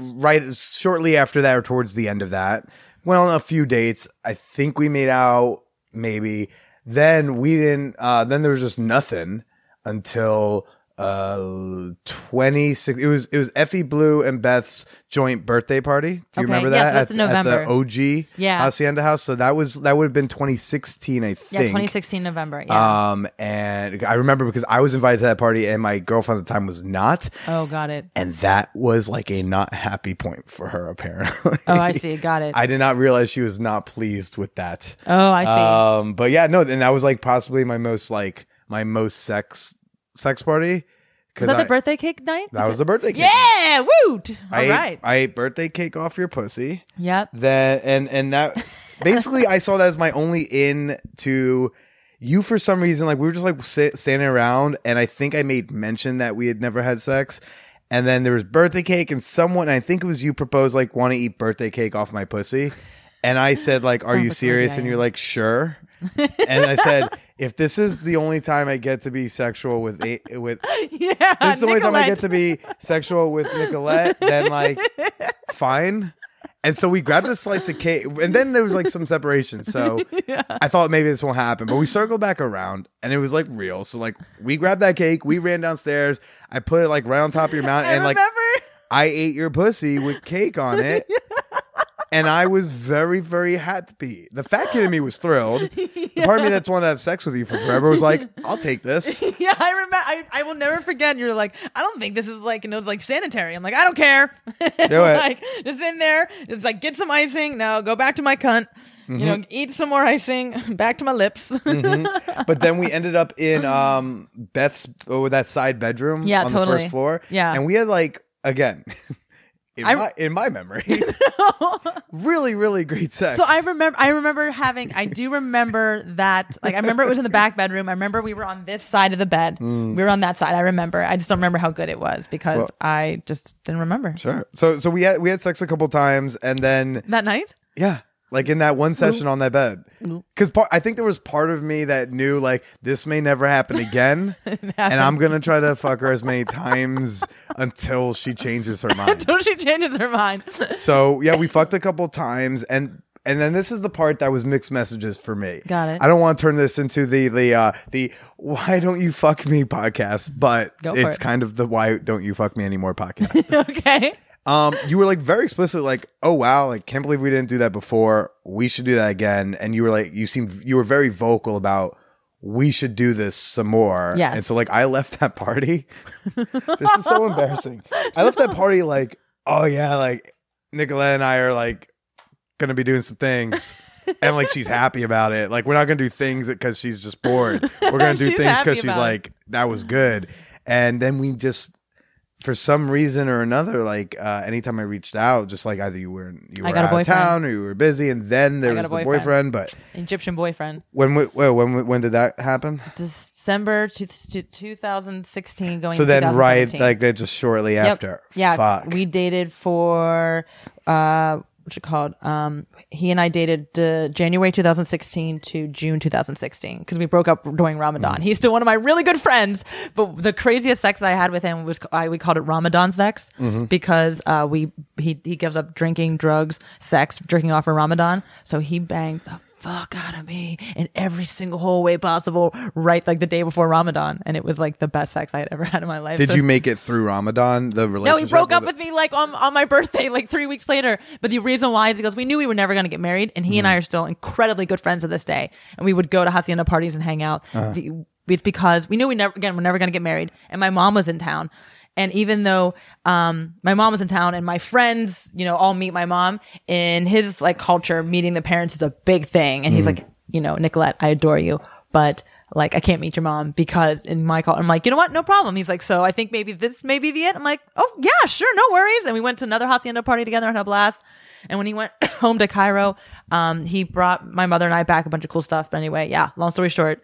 A: right shortly after that, or towards the end of that. Went on a few dates. I think we made out maybe. Then we didn't. Uh, then there was just nothing until uh 26 it was it was Effie Blue and Beth's joint birthday party. Do you
D: Okay,
A: remember
D: yeah,
A: that?
D: so that's
A: at, at the OG
D: Yeah.
A: Hacienda House. So that was that would have been 2016, I think.
D: Yeah, 2016 November. Yeah.
A: Um and I remember because I was invited to that party and my girlfriend at the time was not.
D: oh, got it.
A: And that was like a not happy point for her apparently.
D: Oh, I see. Got it.
A: I did not realize she was not pleased with that.
D: oh, I see.
A: Um, but yeah, no, and that was like possibly my most like my most sex sex party.
D: was that the birthday cake night?
A: That was the birthday cake.
D: Yeah, woot.
A: I
D: All
A: ate. I ate birthday cake off your pussy.
D: Yep.
A: That and and that basically I saw that as my only in to you for some reason. Like we were just like sit, standing around, and I think I made mention that we had never had sex. And then there was birthday cake, and someone I think it was you proposed like want to eat birthday cake off my pussy, and I said like, "Are you serious?" And you're like, "Sure." and I said, "If this is the only time I get to be sexual with a- with
D: yeah.
A: this is the only time I get to be sexual with Nicolette, then like fine. And so we grabbed a slice of cake, and then there was like some separation. So I thought maybe this won't happen, but we circled back around, and it was like real. So like we grabbed that cake, we ran downstairs. I put it like right on top of your mouth,
D: I
A: and like. I ate your pussy with cake on it. And I was very, very happy. The fat kid in me was thrilled. The part of me that's wanted to have sex with you for forever was like, I'll take this.
D: Yeah, I remember. I, I will never forget. You're like, I don't think this is like, and it was like sanitary. I'm like, I don't care.
A: Do it.
D: like, just in there. It's like, get some icing. No, go back to my cunt. You know,
A: Mm-hmm.
D: eat some more icing. Back to my lips.
A: but then we ended up in um Beth's oh that side bedroom
D: Yeah,
A: on the first floor.
D: Yeah.
A: And we had like again in
D: I-
A: my in my memory really, really great sex.
D: So I remember, I remember having, I do remember that. Like, I remember it was in the back bedroom. I remember we were on this side of the bed.
A: Mm.
D: We were on that side. I remember. I just don't remember how good it was because
A: Well-
D: I just didn't remember
A: Sure. So so we had we had sex a couple times and then
D: that night.
A: yeah, like in that one session on that bed. Cuz I think there was part of me that knew like this may never happen again and I'm going to try to fuck her as many times until she changes her mind.
D: Until she changes her mind.
A: So yeah, we fucked a couple times, and and then this is the part that was mixed messages for me.
D: Got it.
A: I don't want to turn this into the the uh, the why don't you fuck me podcast, but
D: Go
A: it's
D: it.
A: kind of the why don't you fuck me anymore podcast.
D: okay.
A: Um, you were like very explicit, like oh wow, like can't believe we didn't do that before. We should do that again. And you were like you seemed you were very vocal about. We should do this some more.
D: Yes.
A: And so, like, I left that party. this is so embarrassing. I left that party like, oh yeah, like Nicolette and I are like gonna be doing some things. And like she's happy about it. Like we're not gonna do things because she's just bored. We're gonna do things because she's
D: it.
A: like that was good. And then we just, for some reason or another, like uh, anytime I reached out, just like either you were you were out of town or you were busy, and then there was
D: a
A: the
D: boyfriend.
A: boyfriend. But
D: Egyptian boyfriend.
A: when we, well, when when did that happen?
D: December to 2016 going
A: so then, right, like that, just shortly
D: Yep.
A: after.
D: Yeah.
A: Fuck.
D: We dated for uh what's it called? Um he and I dated uh, January 2016 to June 2016 because we broke up during Ramadan.
A: Mm.
D: He's still one of my really good friends, but the craziest sex I had with him was I we called it Ramadan sex
A: Mm-hmm.
D: because uh we he he gives up drinking, drugs, sex, drinking off for Ramadan. So he banged the fuck out of me in every single whole way possible right like the day before Ramadan and it was like the best sex I had ever had in my life.
A: Did
D: So-
A: you make it through Ramadan? The relationship.
D: no, he broke up
A: with
D: me like on, on my birthday, like three weeks later. But the reason why is because we knew we were never going to get married, and he and I
A: Mm-hmm.
D: are still incredibly good friends to this day. And we would go to hacienda parties and hang out.
A: Uh-huh.
D: The- It's because we knew we never again we're never going to get married, and my mom was in town. And even though um, my mom was in town and my friends, you know, all meet my mom in his like culture, meeting the parents is a big thing. And he's
A: Mm-hmm.
D: like, you know, Nicolette, I adore you, but like I can't meet your mom because in my call, I'm like, you know what? No problem. He's like, so I think maybe this may be the it. I'm like, oh yeah, sure, no worries. And we went to another hacienda party together and had a blast. And when he went home to Cairo, um, he brought my mother and I back a bunch of cool stuff. But anyway, yeah. Long story short,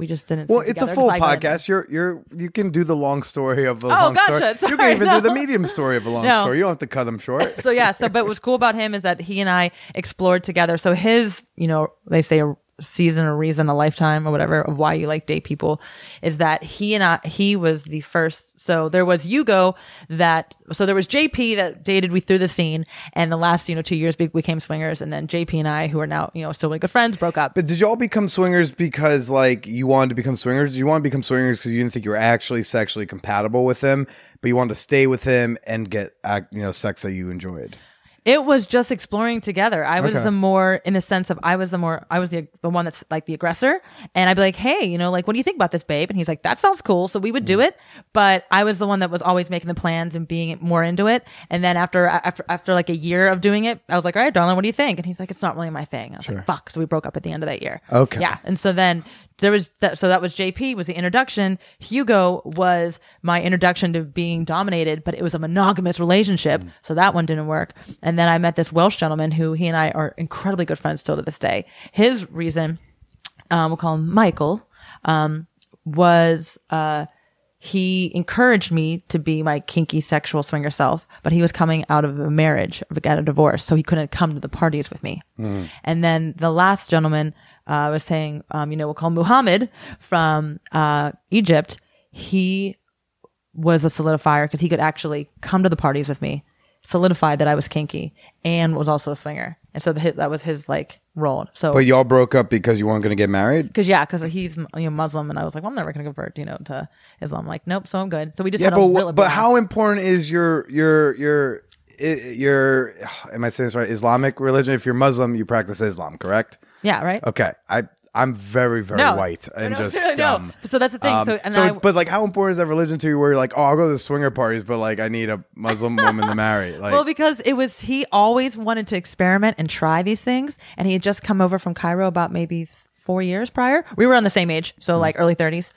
D: we just didn't.
A: Well, it's a full
D: 'cause I couldn't.
A: podcast. You're you're you can do the long story of a
D: Oh,
A: long
D: gotcha.
A: story. you can even do the medium story of a long
D: No.
A: story. You don't have to cut them short.
D: so yeah so but what's cool about him is that he and i explored together so his you know they say season or reason, a lifetime or whatever of why you like date people is that he and I, he was the first. So there was Hugo that, so there was JP that dated we through the scene and the last, you know, two years we became swingers. And then JP and I, who are now, you know, still really good friends, broke up.
A: But did you all become swingers because like you wanted to become swingers? Did you want to become swingers because you didn't think you were actually sexually compatible with him, but you wanted to stay with him and get you know sex that you enjoyed?
D: It was just exploring together. I was
A: Okay.
D: the more in a sense of I was the more I was the the one that's like the aggressor, and I'd be like, hey, you know, like what do you think about this, babe? And he's like, that sounds cool. So we would
A: Mm.
D: do it, but I was the one that was always making the plans and being more into it. And then after after after like a year of doing it, I was like, all right, darling, what do you think? And he's like, it's not really my thing. And I was like, fuck. So we broke up at the end of that year.
A: Okay.
D: Yeah, and so then there was that. So that was JP was the introduction. Hugo was my introduction to being dominated, but it was a monogamous relationship. So that one didn't work. And then I met this Welsh gentleman who he and I are incredibly good friends still to this day. His reason, um, we'll call him Michael, um, was uh, he encouraged me to be my kinky sexual swinger self, but he was coming out of a marriage, out of divorce, so he couldn't come to the parties with me. And then the last gentleman uh, was saying, um, you know, we'll call Muhammad from uh, Egypt. He was a solidifier because he could actually come to the parties with me, solidify that I was kinky, and was also a swinger. And so the, that was his like role. So
A: But y'all broke up because you weren't going to get married.
D: because yeah, because he's you know Muslim, and I was like, well, I'm never gonna convert, you know, to Islam. like, nope, so I'm good. So we just
A: Yeah,
D: had
A: but but how important is your your your your am I saying this right? Islamic religion. If you're Muslim, you practice Islam, correct?
D: Yeah, right.
A: Okay, I I'm very very
D: No.
A: white and
D: No,
A: just
D: no,
A: dumb.
D: So that's the thing.
A: Um,
D: so and
A: so,
D: I,
A: but like, how important is that religion to you? Where you're like, oh, I'll go to the swinger parties, but like, I need a Muslim woman to marry. Like,
D: well, because it was he always wanted to experiment and try these things, and he had just come over from Cairo about maybe four years prior. We were on the same age, so like early thirties.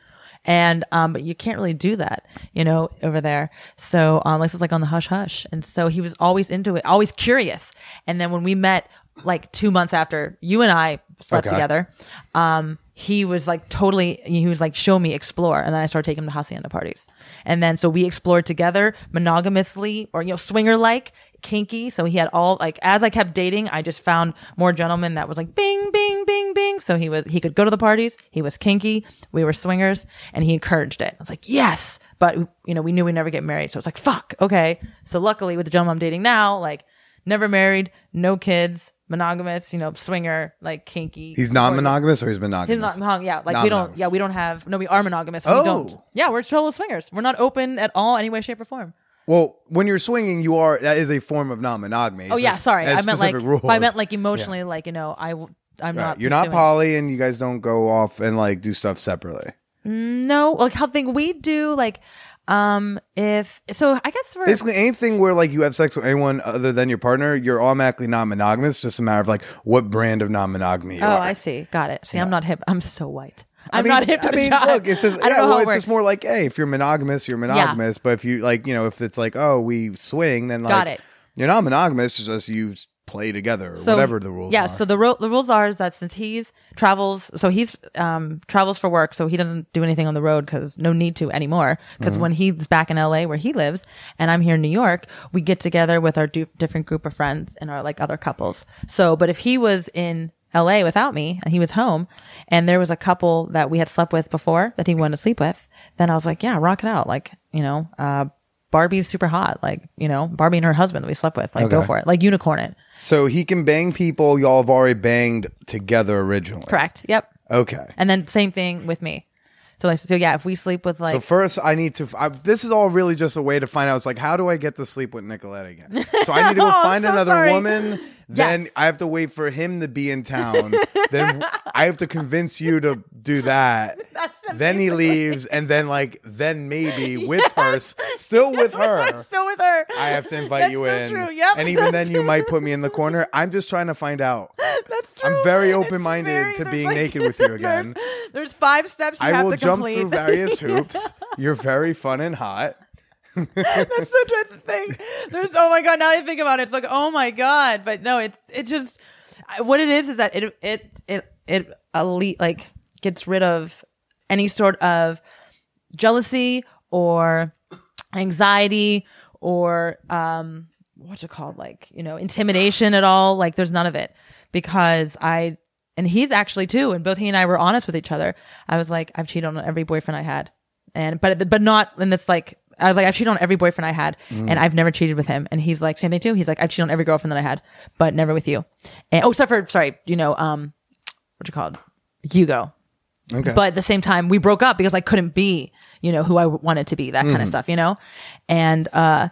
D: And um, but you can't really do that, you know, over there. So um, this is like on the hush hush, and so he was always into it, always curious. And then when we met, like two months after you and I slept
A: Okay.
D: together, um, he was like totally. He was like, "Show me, explore," and then I started taking him to hacienda parties, and then so we explored together monogamously or you know swinger like kinky. So he had all like as i kept dating i just found more gentlemen that was like bing bing bing bing. So he was he could go to the parties. He was kinky. We were swingers. And he encouraged it. I was like yes! But you know we knew we'd never get married. So it's like fuck okay. So luckily with the gentleman i'm dating now like never married no kids monogamous you know swinger like kinky
A: he's non-monogamous or he's
D: He's
A: monogamous.
D: not, yeah, like we don't,
A: Non-monogamous.
D: yeah, we don't have, no, we are monogamous. We
A: Oh.
D: don't, yeah, we're total swingers. We're not open at all, any way, shape, or form.
A: Well, when you're swinging, you are that is a form of non-monogamy.
D: Oh
A: It's
D: yeah,
A: just-
D: sorry,
A: it has
D: I meant like,
A: specific rules.
D: I meant like emotionally, like you know, I, w- I'm
A: Right.
D: not.
A: You're not
D: pursuing-
A: poly, and you guys don't go off and like do stuff separately.
D: Mm, no, like how thing we do, like, um, if so, I guess for
A: Basically, anything where like you have sex with anyone other than your partner, you're automatically non-monogamous. Just a matter of like what brand of non-monogamy
D: oh,
A: are.
D: I see, got it. See, I'm not hip. I'm so white.
A: I
D: I'm
A: mean,
D: not hip to
A: I mean,
D: jive.
A: look, it's just
D: I
A: yeah, well,
D: it
A: it's just more like, hey, if you're monogamous, you're monogamous. But if you like, you know, if it's like, oh, we swing, then like,
D: Got it.
A: you're not monogamous. It's just you play together or
D: So-
A: whatever the rules
D: yeah
A: are.
D: so the ro- the rules are is that since he's travels so he's um travels for work so he doesn't do anything on the road because no need to anymore because
A: Mm-hmm.
D: when he's back in la where he lives and i'm here in new york we get together with our du- different group of friends and our like other couples so but if he was in la without me and he was home and there was a couple that we had slept with before that he wanted to sleep with then i was like yeah rock it out like you know uh Barbie's super hot, like you know, Barbie and her husband we slept with, like go
A: Okay.
D: for it, like unicorn it.
A: so he can bang people y'all have already banged together originally.
D: Correct. Yep.
A: Okay.
D: And then same thing with me. So like, so yeah, if we sleep with like,
A: So first, I need to. I, this is all really just a way to find out. It's like, how do I get to sleep with Nicolette again? So I need to go
D: Oh, I'm
A: find
D: so
A: another
D: sorry.
A: woman. Then
D: Yes.
A: I have to wait for him to be in town. then I have to convince you to do that. then he leaves, and then like then maybe with her, still with her.
D: still with her.
A: I have to invite
D: That's
A: you
D: so
A: in,
D: True. Yep.
A: and even then you might put me in the corner. I'm just trying to find out.
D: that's true.
A: I'm very open-minded to being
D: like-
A: naked with you again.
D: There's, five steps you
A: I
D: have
A: will
D: to
A: jump
D: complete.
A: through various hoops. You're very fun and hot.
D: that's. That's the thing. There's oh my god. Now I think about it, it's like oh my god. But no, it's it just what it is is that it it it it elite like gets rid of any sort of jealousy or anxiety or um what's it called like you know intimidation at all like there's none of it because i and he's actually too. And both he and I were honest with each other. I was like, I've cheated on every boyfriend I had, and but but not in this like. I was like, I've cheated on every boyfriend I had, and I've never cheated with him. And he's like, same thing too. He's like, I've cheated on every girlfriend that I had, but never with you. And oh, except for sorry, you know, um, what you called Hugo.
A: Okay.
D: But at the same time, we broke up because I couldn't be, you know, who I wanted to be, that kind of stuff, you know? And, uh,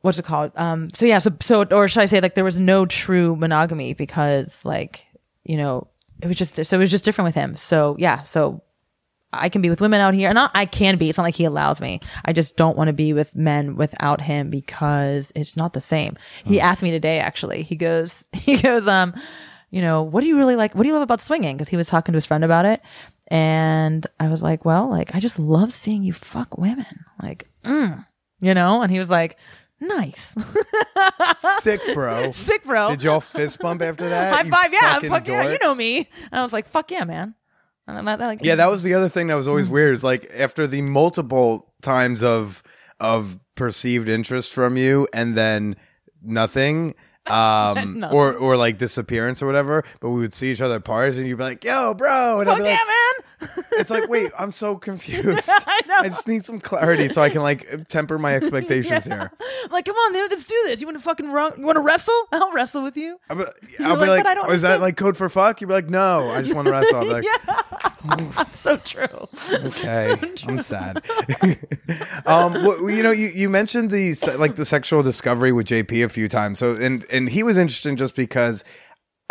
D: what's it called? Um, so yeah, so, so, or should I say like there was no true monogamy because like, you know, it was just, so it was just different with him. So yeah, so I can be with women out here. And not I can be. It's not like he allows me. I just don't want to be with men without him because it's not the same. He asked me today actually. He goes he goes um you know, what do you really like? What do you love about swinging? Because he was talking to his friend about it. And I was like, well, like, I just love seeing you fuck women. Like, mm, you know? And he was like, nice.
A: Sick, bro.
D: Sick, bro.
A: Did y'all fist bump after that?
D: High
A: you
D: five. Yeah. Fuck yeah. You know me. And I was like, fuck yeah, man. And that, that, like,
A: Yeah, that was the other thing that was always weird. Is like after the multiple times of of perceived interest from you, and then nothing, um, or or like disappearance or whatever. But we would see each other at parties, and you'd be like, "Yo, bro," and I'd
D: fuck
A: be like,
D: yeah, man.
A: "It's like, wait, I'm so confused.
D: I know.
A: just need some clarity so I can like temper my expectations here."
D: I'm like, come on, man, let's do this. You want to fucking run? You want to wrestle? I'll wrestle with you.
A: I'll be, I'll be
D: like,
A: like,
D: "But I don't
A: "Oh, is that
D: understand."
A: like code for fuck?" You'd be like, "No, I just want to wrestle." I'll be like,
D: so true.
A: Okay, I'm sad. um, well, you know, you, you mentioned the se- like the sexual discovery with JP a few times. So, and and he was interesting just because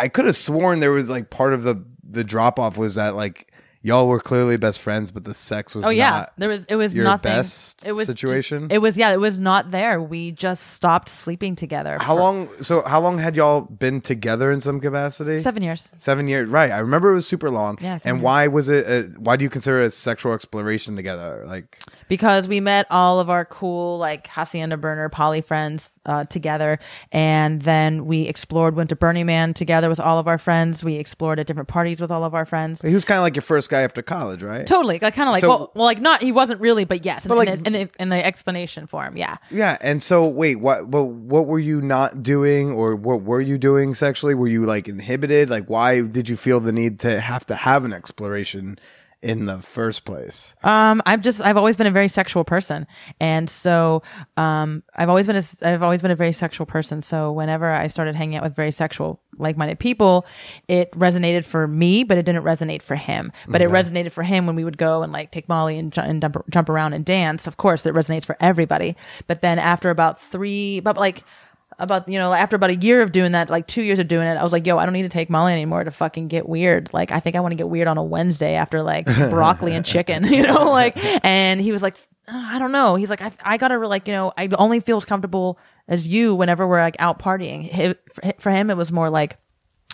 A: I could have sworn there was like part of the the drop off was that like y'all were clearly best friends, but the sex was
D: Oh yeah,
A: not
D: there was it was
A: your
D: nothing.
A: best
D: it was just-
A: situation?
D: it was yeah, it was not there. We just stopped sleeping together.
A: How
D: for
A: long? So, how long had y'all been together in some capacity?
D: Seven years.
A: Seven years, right? I remember it was super long.
D: Yeah,
A: and
D: years.
A: why was it? A, why do you consider it a sexual exploration together? Like,
D: because we met all of our cool like hacienda burner poly friends uh, together and then we explored went to burning man together with all of our friends we explored at different parties with all of our friends
A: he was kind of like your first guy after college, right?
D: totally like kind of like
A: So-
D: well, well like not he wasn't really but yes
A: But,
D: in,
A: like-
D: in, the, in, the, in the explanation form yeah
A: Yeah, and so wait, what? But what were you not doing, or what were you doing sexually? Were you like inhibited? Like, why did you feel the need to have to have an exploration in the first place?
D: Um, I've just I've always been a very sexual person, and so um, I've always been a I've always been a very sexual person. So whenever I started hanging out with very sexual like-minded people, it resonated for me, but it didn't resonate for him. But it resonated for him when we would go and like take Molly and, ju- and jump, jump around and dance. Of course, it resonates for everybody. But then after about three, but like about you know after about a year of doing that like two years of doing it i was like yo i don't need to take molly anymore to fucking get weird. Like i think i want to get weird on a wednesday after like broccoli and chicken you know like and he was like "Uh, i don't know. He's like i, I gotta like you know i only feel as comfortable as you whenever we're like out partying. For him it was more like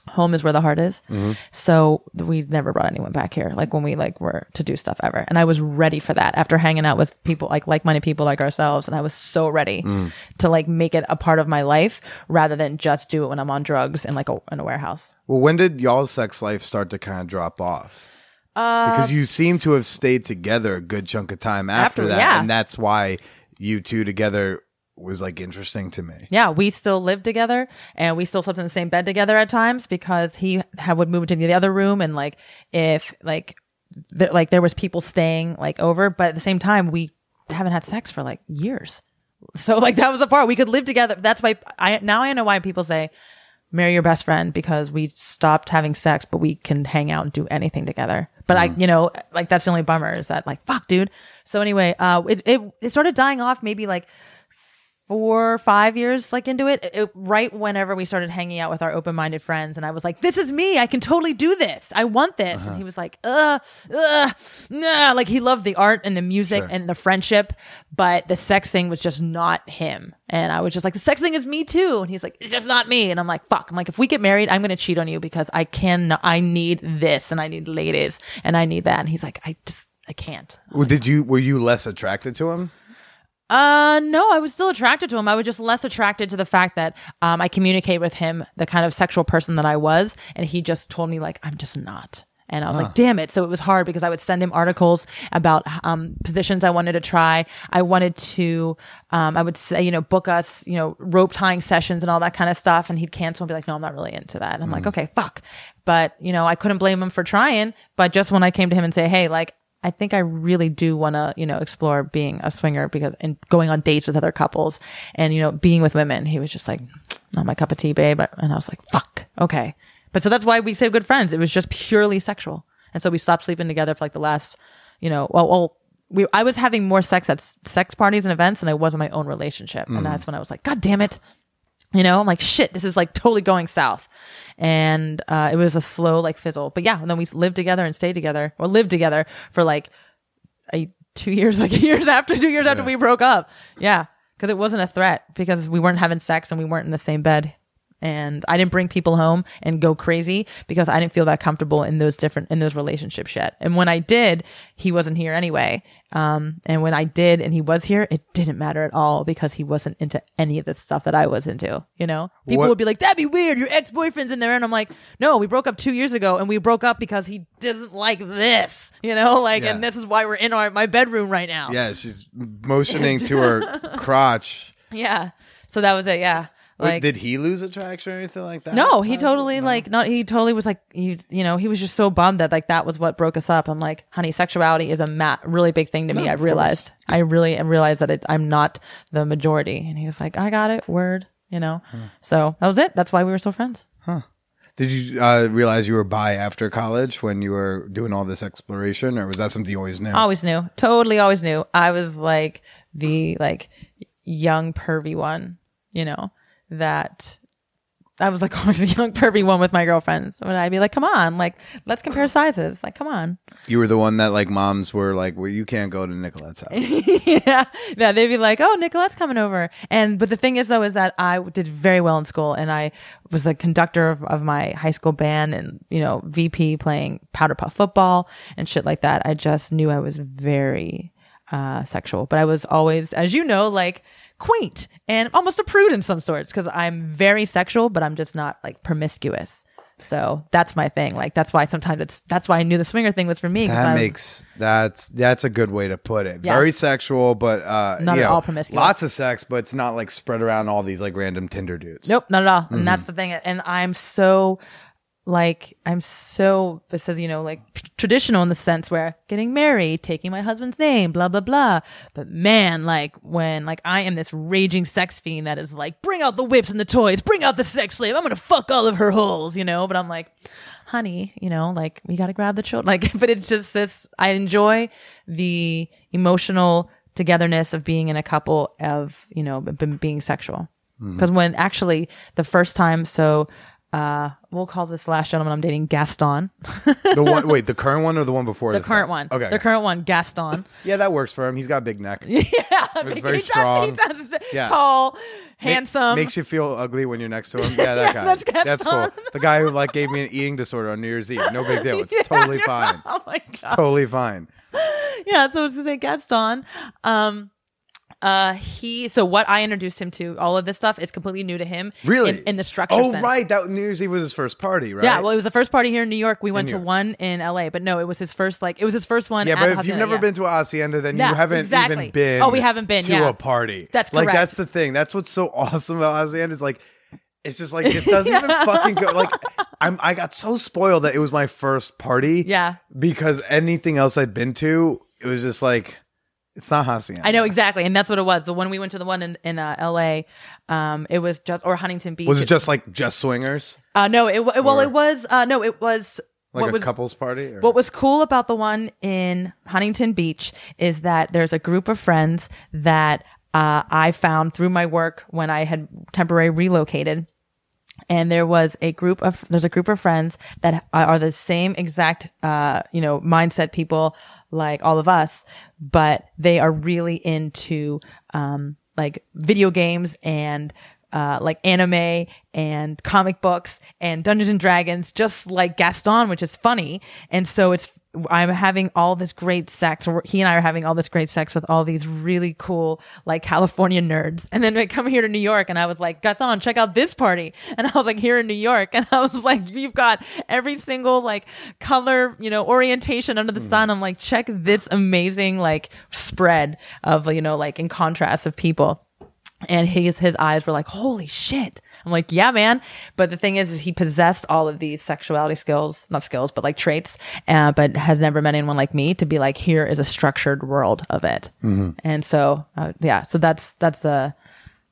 D: home is where the heart is. Mm-hmm. So we never brought anyone back here like when we like were to do stuff ever. And i was ready for that after hanging out with people like like-minded people like ourselves. And i was so ready mm. to like make it a part of my life rather than just do it when i'm on drugs in like a, in a warehouse.
A: Well, when did y'all's sex life start to kind of drop off? because uh, you seem to have stayed together a good chunk of time after,
D: After-
A: that,
D: yeah.
A: and that's why you two together was like interesting to me.
D: yeah we still lived together and we still slept in the same bed together at times because he had, would move into the other room and like if like th- like there was people staying like over but at the same time we haven't had sex for like years. So like that was the part. We could live together. That's why i now i know why people say marry your best friend because we stopped having sex but we can hang out and do anything together. But i you know like that's the only bummer is that like fuck dude. So anyway uh it, it, it started dying off maybe like four five years like into it, it right whenever we started hanging out with our open-minded friends and i was like this is me. I can totally do this. I want this. And he was like uh uh nah. Like he loved the art and the music
A: Sure.
D: and the friendship but the sex thing was just not him. And i was just like the sex thing is me too. And he's like it's just not me. And i'm like fuck. I'm like if we get married i'm gonna cheat on you because i can i need this and i need ladies and i need that. And he's like i just i can't.
A: Well, did you were you less attracted to him?
D: Uh, no, I was still attracted to him. I was just less attracted to the fact that um, I communicate with him the kind of sexual person that I was, and he just told me like I'm just not. And I was like, damn it. So it was hard because I would send him articles about um, positions I wanted to try. I wanted to, um, I would say, you know, book us, you know, rope tying sessions and all that kind of stuff. And he'd cancel and be like, no, I'm not really into that. And I'm like, okay, fuck. But, you know, I couldn't blame him for trying. But just when I came to him and say, hey, like, I think I really do want to, you know, explore being a swinger because and going on dates with other couples and, you know, being with women. He was just like, not my cup of tea, babe. And I was like, fuck. Okay. But so that's why we say good friends. It was just purely sexual. And so we stopped sleeping together for like the last, you know, well, well we, I was having more sex at sex parties and events than I was in my own relationship. And mm. that's when I was like, God damn it. You know, I'm like, shit, this is like totally going south. And uh, it was a slow like fizzle. But yeah, and then we lived together and stayed together or lived together for like a, two years, like years after, two years after we broke up. Yeah. Cause it wasn't a threat because we weren't having sex and we weren't in the same bed. And I didn't bring people home and go crazy because I didn't feel that comfortable in those different, in those relationships yet. And when I did, he wasn't here anyway. Um, and when I did and he was here, it didn't matter at all because he wasn't into any of the stuff that I was into, you know? People
A: What-
D: would be like, that'd be weird. Your ex-boyfriend's in there. And I'm like, no, we broke up two years ago and we broke up because he doesn't like this, you know? Like,
A: Yeah.
D: and this is why we're in our, my bedroom right now.
A: Yeah, she's motioning to her crotch.
D: Yeah. So that was it. Yeah.
A: Wait,
D: Like,
A: did he lose attraction or anything like that?
D: no, he totally like not. He totally was like he, you know, he was just so bummed that like that was what broke us up. I'm like, honey, sexuality is a ma- really big thing to me. I realized. I really realized that it, I'm not the majority. And he was like, I got it. Word. You know. So that was it. That's why we were still friends. Huh.
A: Did you uh, realize you were bi after college when you were doing all this exploration, or was that something you always knew?
D: Always knew. Totally always knew. I was like the like young pervy one, you know, that I was like always a young pervy one with my girlfriends. When I'd be like, come on, like let's compare sizes. Like, come on.
A: You were the one that like moms were like, "Well, you can't go to Nicolette's house."
D: yeah. Yeah. They'd be like, oh, Nicolette's coming over. And, but the thing is though, is that I did very well in school and I was a conductor of, of my high school band and, you know, VP playing powder puff football and shit like that. I just knew I was very, uh, sexual, but I was always, as you know, like quaint and almost a prude in some sorts because I'm very sexual, but I'm just not like promiscuous. So that's my thing. Like that's why sometimes it's that's why I knew the swinger thing was for me.
A: That
D: I'm-
A: makes that's that's a good way to put it.
D: Yes.
A: Very sexual, but uh,
D: Not
A: you
D: at
A: know,
D: all promiscuous.
A: Lots of sex, but it's not like spread around all these like random Tinder dudes.
D: Nope, not at all.
A: Mm-hmm.
D: And that's the thing. And I'm so like I'm so it says you know like tr- traditional in the sense where getting married, taking my husband's name, blah blah blah. But man, like when like I am this raging sex fiend that is like bring out the whips and the toys, bring out the sex slave. I'm gonna fuck all of her holes, you know. But I'm like, honey, you know, like we gotta grab the children. Like, but it's just this. I enjoy the emotional togetherness of being in a couple of you know being sexual
A: Mm-hmm.
D: because when actually the first time so uh we'll call this last gentleman i'm dating gaston
A: The one, wait, the current one or the one before?
D: the current
A: guy?
D: one
A: Okay.
D: the current one gaston
A: yeah, that works for him. He's got a big neck.
D: yeah
A: It's very
D: he does-
A: strong.
D: he does,
A: Yeah.
D: tall handsome
A: makes you feel ugly when you're next to him. Yeah, that
D: Yeah,
A: guy.
D: that's
A: That's, cool. The guy who like gave me an eating disorder on New Year's Eve. No big deal. It's totally fine.
D: oh my god
A: Totally fine.
D: yeah, so I was gonna say Gaston. Um uh he so what I introduced him to, all of this stuff is completely new to him.
A: Really?
D: In, in the structure.
A: Oh,
D: sense.
A: right. That New Year's Eve was his first party, right?
D: Yeah, well, it was the first party here in New York. We went
A: New
D: to
A: York.
D: one in LA, but no, it was his first. Like, it was his first one.
A: Yeah, but if you've never
D: yeah.
A: been to a hacienda, then
D: Yeah,
A: you haven't
D: exactly.
A: even been.
D: Oh, we haven't been,
A: to
D: yeah.
A: a party.
D: That's correct.
A: like that's the thing. That's what's so awesome about hacienda is like, it's just like it doesn't even fucking go. Like, I'm I got so spoiled that it was my first party.
D: Yeah.
A: because anything else I'd been to, it was just like, it's not hacienda.
D: I know exactly, and that's what it was. The one we went to, the one in in uh, L.A., um, it was just or Huntington Beach.
A: Was it just like just swingers,
D: Uh, no, it, well, it was. Uh, no, it was.
A: like
D: what
A: a
D: was,
A: couples party? Or?
D: What was cool about the one in Huntington Beach is that there's a group of friends that uh, I found through my work when I had temporarily relocated. And there was a group of there's a group of friends that are the same exact uh, you know mindset people like all of us, but they are really into um, like video games and uh, like anime and comic books and Dungeons and Dragons, just like Gaston, which is funny. And so it's I'm having all this great sex, he and I are having all this great sex with all these really cool, like California nerds. And then I come here to New York and I was like, Gaston, check out this party. And I was like, here in New York. And I was like, you've got every single like color, you know, orientation under the sun. I'm like, check this amazing like spread of, you know, like in contrast of people and his his eyes were like holy shit. I'm like yeah man. But the thing is is he possessed all of these sexuality skills not skills but like traits uh, but has never met anyone like me to be like here is a structured world of it. And so uh, yeah. So that's that's the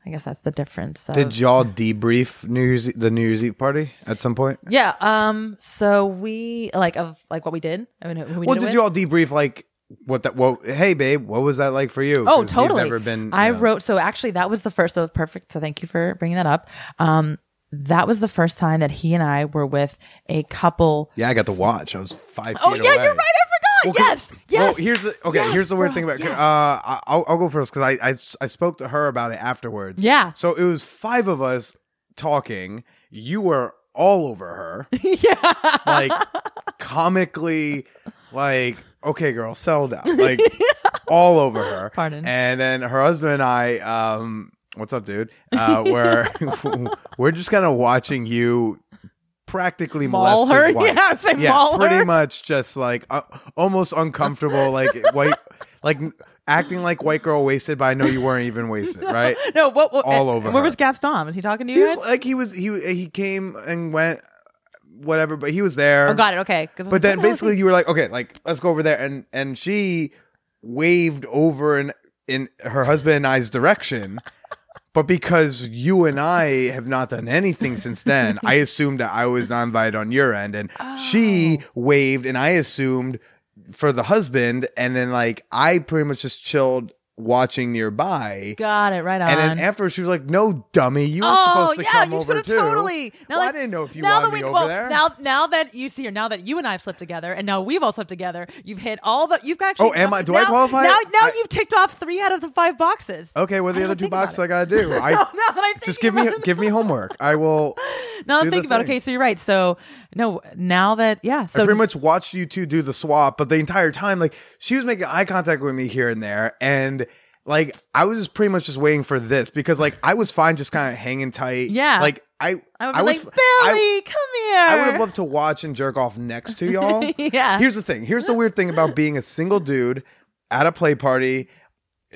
D: i guess that's the difference of-
A: Did y'all debrief New Year's the New Year's Eve party at some point?
D: yeah um so we like of like what we did i mean who we
A: Well,
D: did,
A: did you all debrief like what that? Well, hey, babe, what was that like for you?
D: oh totally.
A: never been.
D: I
A: know-
D: wrote so actually that was the first. So perfect. So thank you for bringing that up. Um, that was the first time that he and I were with a couple.
A: Yeah, I got to watch. I was five.
D: Oh yeah,
A: away.
D: you're right. I
A: Well,
D: yes, yes.
A: Well, here's the okay.
D: Yes,
A: here's the weird
D: bro,
A: thing about.
D: yes.
A: Uh, I'll, I'll go first because I, I I spoke to her about it afterwards.
D: Yeah.
A: So it was five of us talking. You were all over her.
D: yeah.
A: like comically like okay girl settle down like all over her
D: Pardon.
A: and then her husband and i um what's up dude uh we're we're just kind of watching you practically
D: Maul
A: molest
D: her?
A: his wife.
D: Yeah, I would say
A: yeah
D: maul
A: pretty
D: her.
A: much just like uh, almost uncomfortable like white like acting like white girl wasted but i know you weren't even wasted right
D: No, what? what
A: All over
D: Where
A: her.
D: was Gaston? Was he talking to
A: he
D: you
A: was like he was he he came and went whatever but he was there
D: Oh, got it. Okay.
A: But then
D: what the hell is
A: basically you were like, okay, like let's go over there, and and she waved over in in her husband and I's direction. But because you and I have not done anything since then, I assumed that I was not invited on your end, and she
D: Oh.
A: waved, and I assumed for the husband, and then like I pretty much just chilled watching nearby.
D: got it right on.
A: And then afterwards, she was like, "No, dummy, you were
D: oh
A: supposed to
D: yeah,
A: come
D: you
A: over too."
D: totally.
A: well, I didn't know if you
D: now
A: wanted
D: that
A: me
D: we,
A: over
D: well,
A: there.
D: Now, now that you see her, now that you and I have slept together, and now we've all slept together, you've hit all the. You've actually.
A: Oh, am I- do I qualify?
D: Now, now
A: I-
D: you've ticked off three out of the five boxes.
A: Okay, what are the other two boxes. I gotta do? I
D: No, now that I
A: just give me
D: it.
A: give me homework. I will.
D: Now I'm thinking about.
A: thing.
D: Okay, so you're right. So no, now that yeah, so
A: I pretty much watched you two do the swap, but the entire time, like she was making eye contact with me here and there, and like I was just pretty much just waiting for this because like I was fine, just kind of hanging tight.
D: Yeah.
A: like I
D: I
A: I was
D: like, Billy,
A: I,
D: come here.
A: I would have loved to watch and jerk off next to y'all.
D: Yeah.
A: Here's the thing. Here's the weird thing about being a single dude at a play party.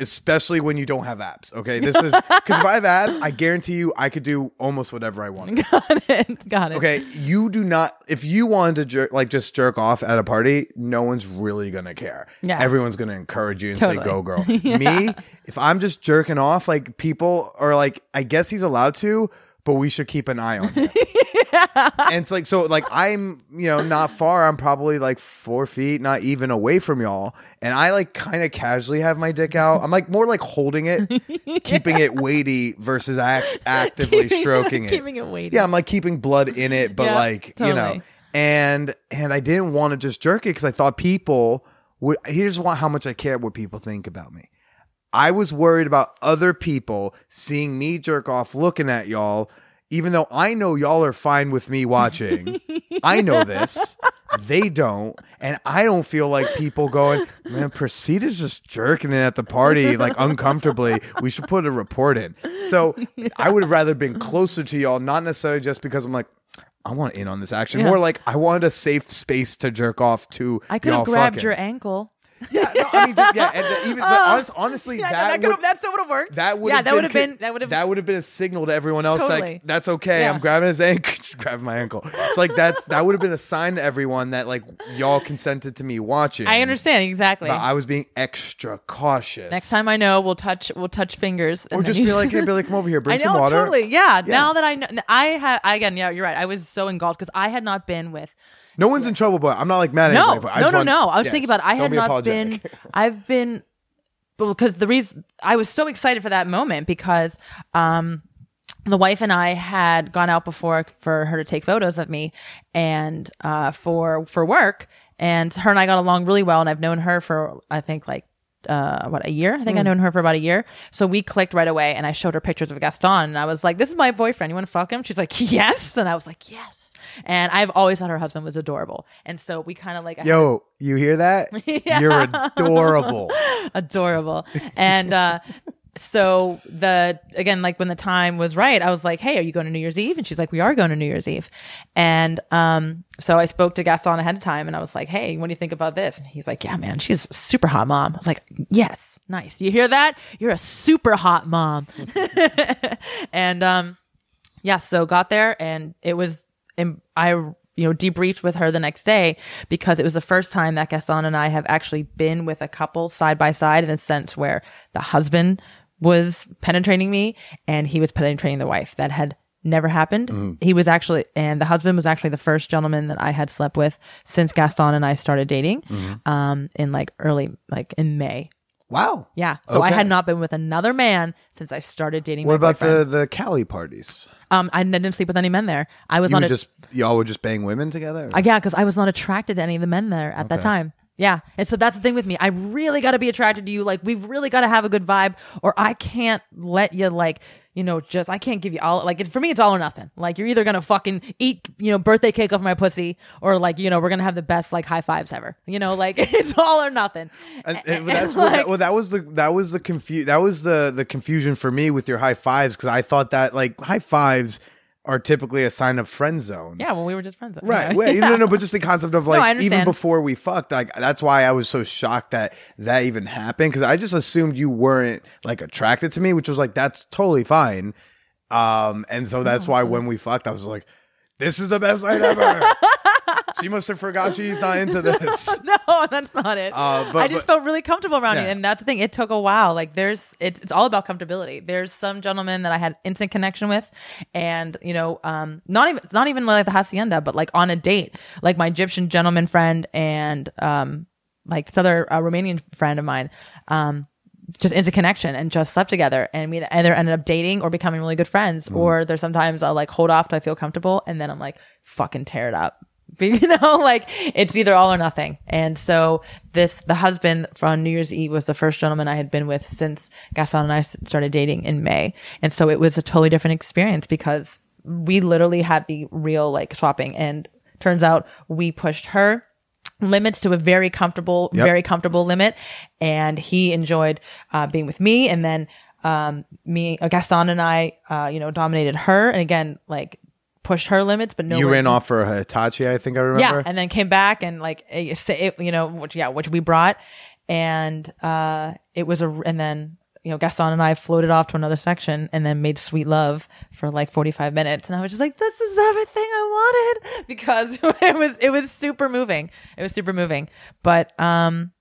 A: Especially when you don't have apps. okay? This is because if I have apps, I guarantee you I could do almost whatever I want.
D: Got it. Got it.
A: Okay, you do not. If you wanted to jerk, like just jerk off at a party, no one's really gonna care.
D: Yeah.
A: everyone's gonna encourage you and say, "Go, girl." Me, if I'm just jerking off, like people are like, I guess he's allowed to, but we should keep an eye on him. and it's like so, like I'm, you know, not far. I'm probably like four feet, not even away from y'all, and I like kind of casually have my dick out. I'm like more like holding it, keeping it weighty versus act- actively
D: Keeping-
A: stroking it.
D: keeping it weighty.
A: Yeah, I'm like keeping blood in it, but
D: Yeah,
A: like you know, and and I didn't want to just jerk it because I thought people would. Here's why, how much I care what people think about me. I was worried about other people seeing me jerk off, looking at y'all, even though I know y'all are fine with me watching. I know this. They don't. And I don't feel like people going, man, Procida's just jerking it at the party, like uncomfortably. We should put a report in. So I would have rather been closer to y'all, not necessarily just because I'm like, I want in on this action.
D: Yeah.
A: More like I wanted a safe space to jerk off to.
D: I could have grabbed
A: fucking.
D: your ankle.
A: Yeah, no, I mean, just, yeah, and even but oh. honest, honestly,
D: Yeah,
A: that,
D: that,
A: would
D: that still would have worked.
A: that would
D: yeah,
A: have
D: that would have been that would have
A: that would have been a signal to everyone else
D: Totally.
A: like that's okay.
D: Yeah.
A: I'm grabbing his ankle, just grabbing my ankle. It's like that's that would have been a sign to everyone that like y'all consented to me watching.
D: I understand exactly.
A: But I was being extra cautious.
D: Next time I know, we'll touch we'll touch fingers. and
A: or just be like, hey Billy, come over here, bring
D: I know
A: some water.
D: totally. Yeah.
A: Yeah.
D: Now that I know, I had again. Yeah, you're right. I was so engulfed because I had not been with.
A: No one's in trouble, but I'm not like mad at
D: No,
A: anybody. but I
D: no,
A: just
D: no,
A: want-
D: no. I was
A: yes,
D: thinking about. It. I
A: don't
D: had
A: be
D: not
A: apologetic.
D: been. I've been, because the reason I was so excited for that moment because um, the wife and I had gone out before for her to take photos of me and uh, for for work, and her and I got along really well, and I've known her for I think like uh, what a year. I think I've known her for about a year. So we clicked right away, and I showed her pictures of Gaston, and I was like, "This is my boyfriend. You want to fuck him?" She's like, "Yes," and I was like, "Yes." And I've always thought her husband was adorable, and so we kind of like
A: Yo, you hear that? You're adorable.
D: adorable. And uh, so the again, like when the time was right, I was like, "Hey, are you going to New Year's Eve?" And she's like, "We are going to New Year's Eve." And um, so I spoke to Gaston ahead of time, and I was like, "Hey, what do you think about this?" And he's like, "Yeah, man, she's a super hot mom." I was like, "Yes, nice. You hear that? You're a super hot mom." and um, yeah, so got there, and it was, and I you know debriefed with her the next day because it was the first time that Gaston and I have actually been with a couple side by side in a sense where the husband was penetrating me and he was penetrating the wife. That had never happened. He was actually, and the husband was actually the first gentleman that I had slept with since Gaston and I started dating, um, in like early, like in May.
A: Wow.
D: Yeah. So I
A: Okay.
D: had not been with another man since I started dating.
A: What
D: my
A: about
D: boyfriend.
A: the the Cali parties?
D: Um, I didn't sleep with any men there. I was
A: You
D: not
A: would
D: a,
A: just y'all would just bang women together.
D: Uh, yeah, because I was not attracted to any of the men there at that time. Yeah. And so that's the thing with me. I really got to be attracted to you. Like, we've really got to have a good vibe, or I can't let you, like, you know, just, I can't give you all, like, it's, for me, it's all or nothing. Like, you're either going to fucking eat, you know, birthday cake off my pussy, or like, you know, we're going to have the best, like, high fives ever. You know, like, it's all or nothing.
A: And,
D: And-
A: and that's
D: and,
A: what
D: like-
A: that, well, that was the that was the confu- that was the the confusion for me with your high fives because I thought that like high fives are typically a sign of friend zone.
D: yeah, well, we were just friends.
A: Right.
D: Yeah.
A: Well, no, no, but just the concept of like even before we fucked, like that's why I was so shocked that that even happened because I just assumed you weren't like attracted to me, which was like that's totally fine. Um, and so that's why when we fucked, I was like, "This is the best night ever." She must have forgot she's not into this.
D: no, that's not it.
A: Uh, but-
D: I just
A: but-
D: felt really comfortable around you, and that's the thing. It took a while. Like there's, it's it's all about comfortability. There's some gentlemen that I had instant connection with, and you know, um, not even it's not even like the hacienda, but like on a date, like my Egyptian gentleman friend and um, like this other uh, Romanian friend of mine, um. Just into connection and just slept together, and we either ended up dating or becoming really good friends. Or there's sometimes I'll like hold off till I feel comfortable, and then I'm like fucking tear it up you know like it's either all or nothing. And so this the husband from new year's eve was the first gentleman i had been with since gaston and I started dating in may. And so it was a totally different experience because we literally had the real like swapping. And turns out we pushed her limits to a very comfortable
A: Yep.
D: very comfortable limit. And he enjoyed uh, being with me. And then um, me uh, gaston and i uh, you know dominated her. And again like pushed her limits but no
A: you ran off for a Hitachi, I think I remember.
D: yeah, and then came back and like it, it- you know, which yeah, which we brought, and uh, it was a and then you know Gaston and I floated off to another section and then made sweet love for like forty five minutes, and I was just like, this is everything I wanted because it was it was super moving, it was super moving, but um.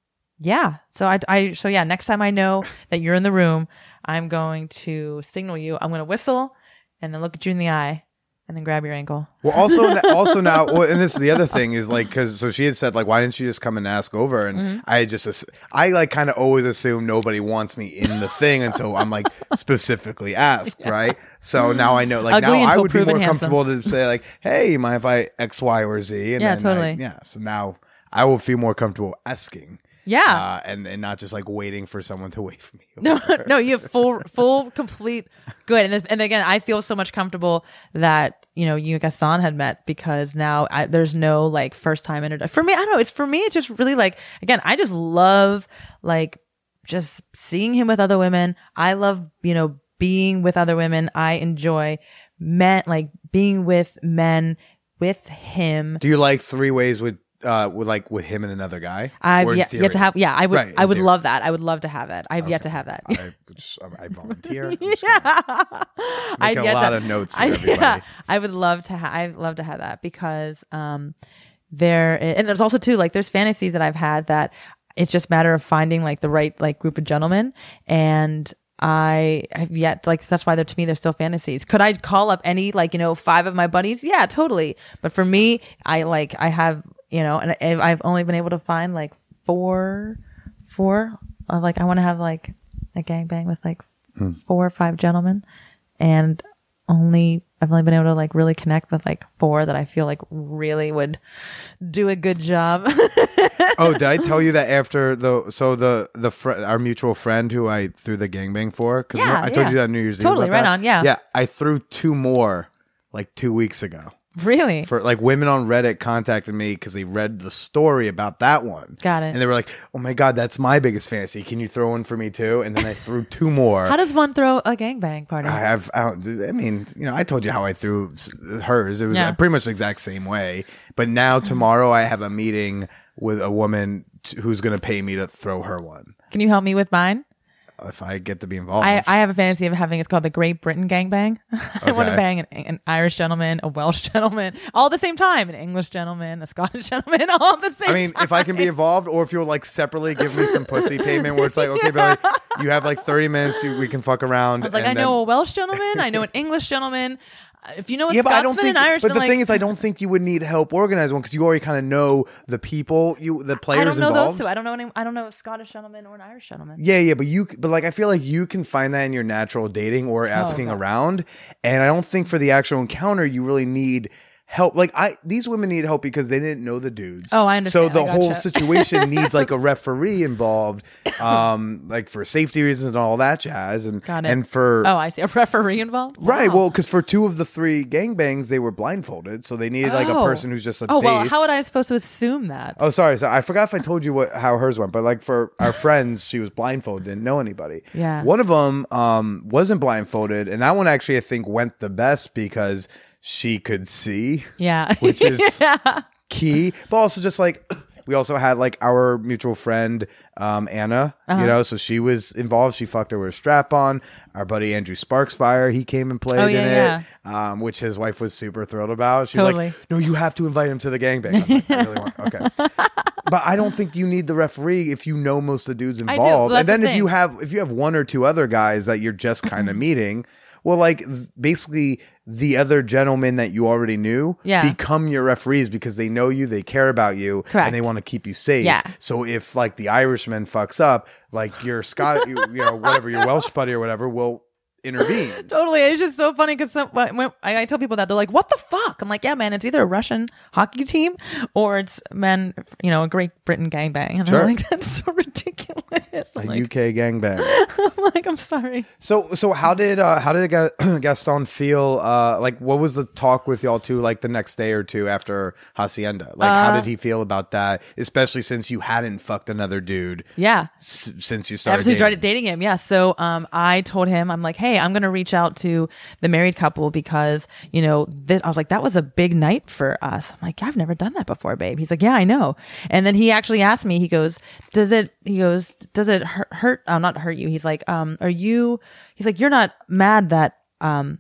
D: Yeah. So I, I, so yeah, next time I know that you're in the room, I'm going to signal you. I'm going to whistle and then look at you in the eye and then grab your ankle.
A: Well, also, also now, well, and this the other thing is like because so she had said like, why didn't you just come and ask over? And
D: Mm-hmm.
A: I just I like kind of always assume nobody wants me in the thing until I'm like specifically asked, right? So now I know like
D: Ugly
A: now I would be more
D: handsome.
A: comfortable to say like, hey, mind if I X, Y, or Z? And
D: Yeah,
A: then I-
D: totally.
A: yeah. So now I will feel more comfortable asking.
D: Yeah.
A: Uh, and and not just like waiting for someone to wait for me.
D: No, no, you have full, full, complete good. And, this, and again, I feel so much comfortable that, you know, you and Gaston had met because now I, there's no like first time introduction. For me, I don't know. It's for me, it's just really like, again, I just love like just seeing him with other women. I love, you know, being with other women. I enjoy men, like being with men with him.
A: Do you like three ways with uh with like with him and another guy?
D: I've yet, yet to have, yeah, I would,
A: Right,
D: I would
A: theory.
D: love that. I would love to have it. I've yet to have that.
A: I, just, I volunteer. I'm just gonna
D: I'd
A: a lot
D: that.
A: of notes
D: I, yeah, I would love to have. I'd love to have that because um, there and there's also too like there's fantasies that I've had that it's just a matter of finding like the right like group of gentlemen and. I have yet like that's why they're to me they're still fantasies. Could I call up any like you know five of my buddies? Yeah, totally. But for me, I like I have you know, and I- I've only been able to find like four, four. Of, like I want to have like a gangbang with like
A: Hmm.
D: four or five gentlemen, and only I've only been able to like really connect with like four that I feel like really would do a good job.
A: oh, did I tell you that after the so the the fr- our mutual friend who I threw the gangbang for? Because
D: Yeah,
A: I told
D: yeah.
A: you that New Year's
D: Totally,
A: Eve. about
D: right
A: that?
D: on, yeah.
A: yeah. I threw two more like two weeks ago.
D: Really?
A: For like women on Reddit contacted me because they read the story about that one.
D: Got it.
A: And they were like, "Oh my god, that's my biggest fantasy. Can you throw one for me too?" And then I threw two more.
D: How does one throw a gangbang party?
A: I have. I, I mean, you know, I told you how I threw hers. It was
D: Yeah.
A: uh, pretty much the exact same way. But now tomorrow, I have a meeting with a woman t- who's going to pay me to throw her one
D: Can you help me with mine?
A: If I get to be involved.
D: I, I have a fantasy of having it's called the Great Britain gangbang. I want to bang an, an Irish gentleman, a Welsh gentleman, all at the same time, an English gentleman, a Scottish gentleman, all at the same
A: I mean,
D: time.
A: if I can be involved, or if you'll like separately give me some pussy payment, where it's like, okay, Billy, you have like thirty minutes, you, we can fuck around.
D: I was like,
A: and
D: I know a Welsh gentleman, I know an English gentleman. If you know a
A: Yeah, but I
D: Scotsman
A: don't think.
D: and Irish,
A: but the
D: like,
A: thing is, I don't think you would need help organize one because you already kind of know the people, you the players involved.
D: I don't know
A: involved.
D: those two. I don't know any. I don't know a Scottish gentleman or an Irish gentleman.
A: Yeah, yeah, but you, but like, I feel like you can find that in your natural dating or asking
D: Oh, okay.
A: around, and I don't think for the actual encounter you really need help. Like, I these women need help because they didn't know the dudes.
D: Oh, I understand.
A: So the
D: I
A: whole situation needs like a referee involved, um, like for safety reasons and all that jazz, and
D: Got it.
A: and for
D: Oh, I see a referee involved.
A: right.
D: Wow.
A: Well, because for two of the three gangbangs they were blindfolded, so they needed like a
D: Oh.
A: person who's just a
D: Oh well, how would I supposed to assume that?
A: Oh, sorry. So I forgot if I told you what how hers went, but like for our friends, she was blindfolded, didn't know anybody.
D: Yeah.
A: One of them um, wasn't blindfolded, and that one actually I think went the best because she could see,
D: Yeah,
A: which is key. But also just like we also had like our mutual friend um, Anna,
D: Uh-huh.
A: you know, so she was involved. She fucked her with a strap on. Our buddy Andrew Sparksfire, he came and played
D: Oh,
A: in
D: yeah,
A: it, um, which his wife was super thrilled about. She
D: Totally.
A: was like, "No, you have to invite him to the gangbang." I was like, "I really want." Okay, but I don't think you need the referee if you know most of the dudes involved. And then
D: the
A: if you have if you have one or two other guys that you're just kind of meeting, well, like basically the other gentlemen that you already knew
D: Yeah.
A: become your referees because they know you, they care about you,
D: Correct.
A: and they want to keep you safe.
D: Yeah.
A: So if like the Irishman fucks up, like your Scott, you, you know, whatever your Welsh buddy or whatever will intervene.
D: Totally. It's just so funny because I, I tell people that they're like, "What the fuck?" I'm like, "Yeah, man, it's either a Russian hockey team or it's men, you know, a Great Britain gangbang." And
A: Sure.
D: I'm like, "That's so ridiculous." I'm
A: A
D: like,
A: UK gangbang.
D: I'm like, "I'm sorry."
A: So so how did uh, how did Gaston feel? Uh, like what was the talk with y'all two like the next day or two after Hacienda? Like how
D: Uh,
A: did he feel about that? Especially since you hadn't fucked another dude
D: Yeah.
A: s- since you started. Dating.
D: started dating him, yeah. So um, I told him, I'm like, hey, I'm gonna reach out to the married couple because you know, th- I was like, that was a big night for us. I'm like, I've never done that before, babe. He's like, yeah, I know. And then he actually asked me, he goes, does it? He goes, does it hurt? hurt uh, not hurt you. He's like, um, are you? He's like, you're not mad that um,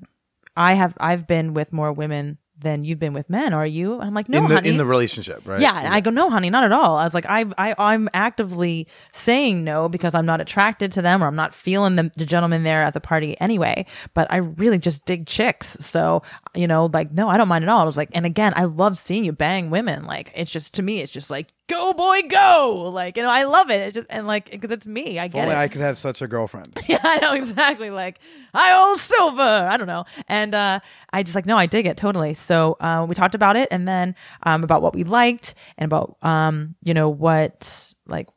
D: I have I've been with more women than you've been with men, are you? And I'm like, no,
A: in the
D: honey.
A: in the relationship, right?
D: Yeah, and I go, no, honey, not at all. I was like, I, I, I'm actively saying no because I'm not attracted to them or I'm not feeling the, the gentleman there at the party anyway. But I really just dig chicks, so you know, like, no, I don't mind at all. I was like, and again, I love seeing you bang women. Like, it's just to me, it's just like, go boy, go. Like, you know, I love it. It just and like because it's me, I
A: If
D: get
A: only
D: it.
A: I could have such a girlfriend.
D: Yeah, I know exactly. Like I own silver. I don't know, and uh, I just like no, I dig it totally. So uh, we talked about it, and then um, about what we liked, and about um, you know what like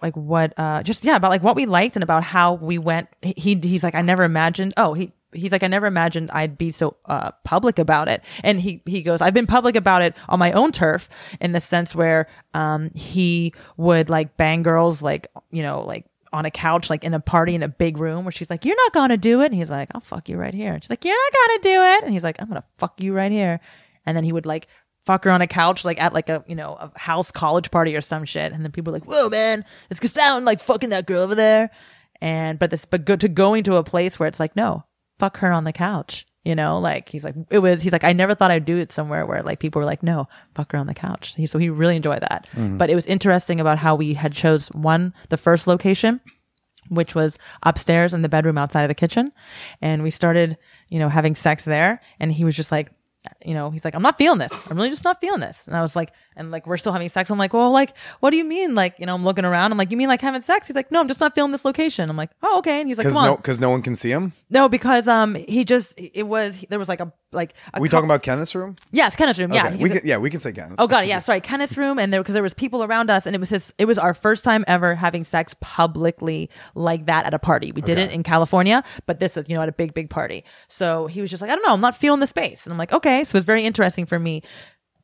D: like what uh just yeah about like what we liked and about how we went. He he's like I never imagined. Oh he. He's like, I never imagined I'd be so uh, public about it. And he, he goes, I've been public about it on my own turf in the sense where um, he would like bang girls, like, you know, like on a couch, like in a party in a big room where she's like, You're not gonna do it. And he's like, I'll fuck you right here. And she's like, You're not gonna do it. And he's like, I'm gonna fuck you right here. And then he would like fuck her on a couch, like at like a, you know, a house college party or some shit. And then people are like, Whoa, man, it's gonna sound like fucking that girl over there. And, but this, but go to going to a place where it's like, No, fuck her on the couch. You know, like he's like, it was, he's like, I never thought I'd do it somewhere where like people were like, no, fuck her on the couch. He, so he really enjoyed that. Mm-hmm. But it was interesting about how we had chose one, the first location, which was upstairs in the bedroom outside of the kitchen. And we started, you know, having sex there. And he was just like, you know, he's like, I'm not feeling this. I'm really just not feeling this. And I was like, and like we're still having sex. I'm like, well, like, what do you mean? Like, you know, I'm looking around. I'm like, you mean like having sex? He's like, no, I'm just not feeling this location. I'm like, oh, okay. And he's like,
A: Because
D: come on,
A: no, because no one can see him.
D: no, because um, he just it was there was like a like a
A: we
D: cou-
A: talking about Kenneth's room?
D: yes, Kenneth's room. Yeah,
A: Okay,
D: he's
A: we
D: a-
A: can, yeah, we can say Kenneth.
D: Oh god, yeah, sorry, Kenneth's room, and there because there was people around us, and it was his. It was our first time ever having sex publicly like that at a party. We did it in California, but this is you know at a big big party. So he was just like, I don't know, I'm not feeling the space, and I'm like, okay. So it's very interesting for me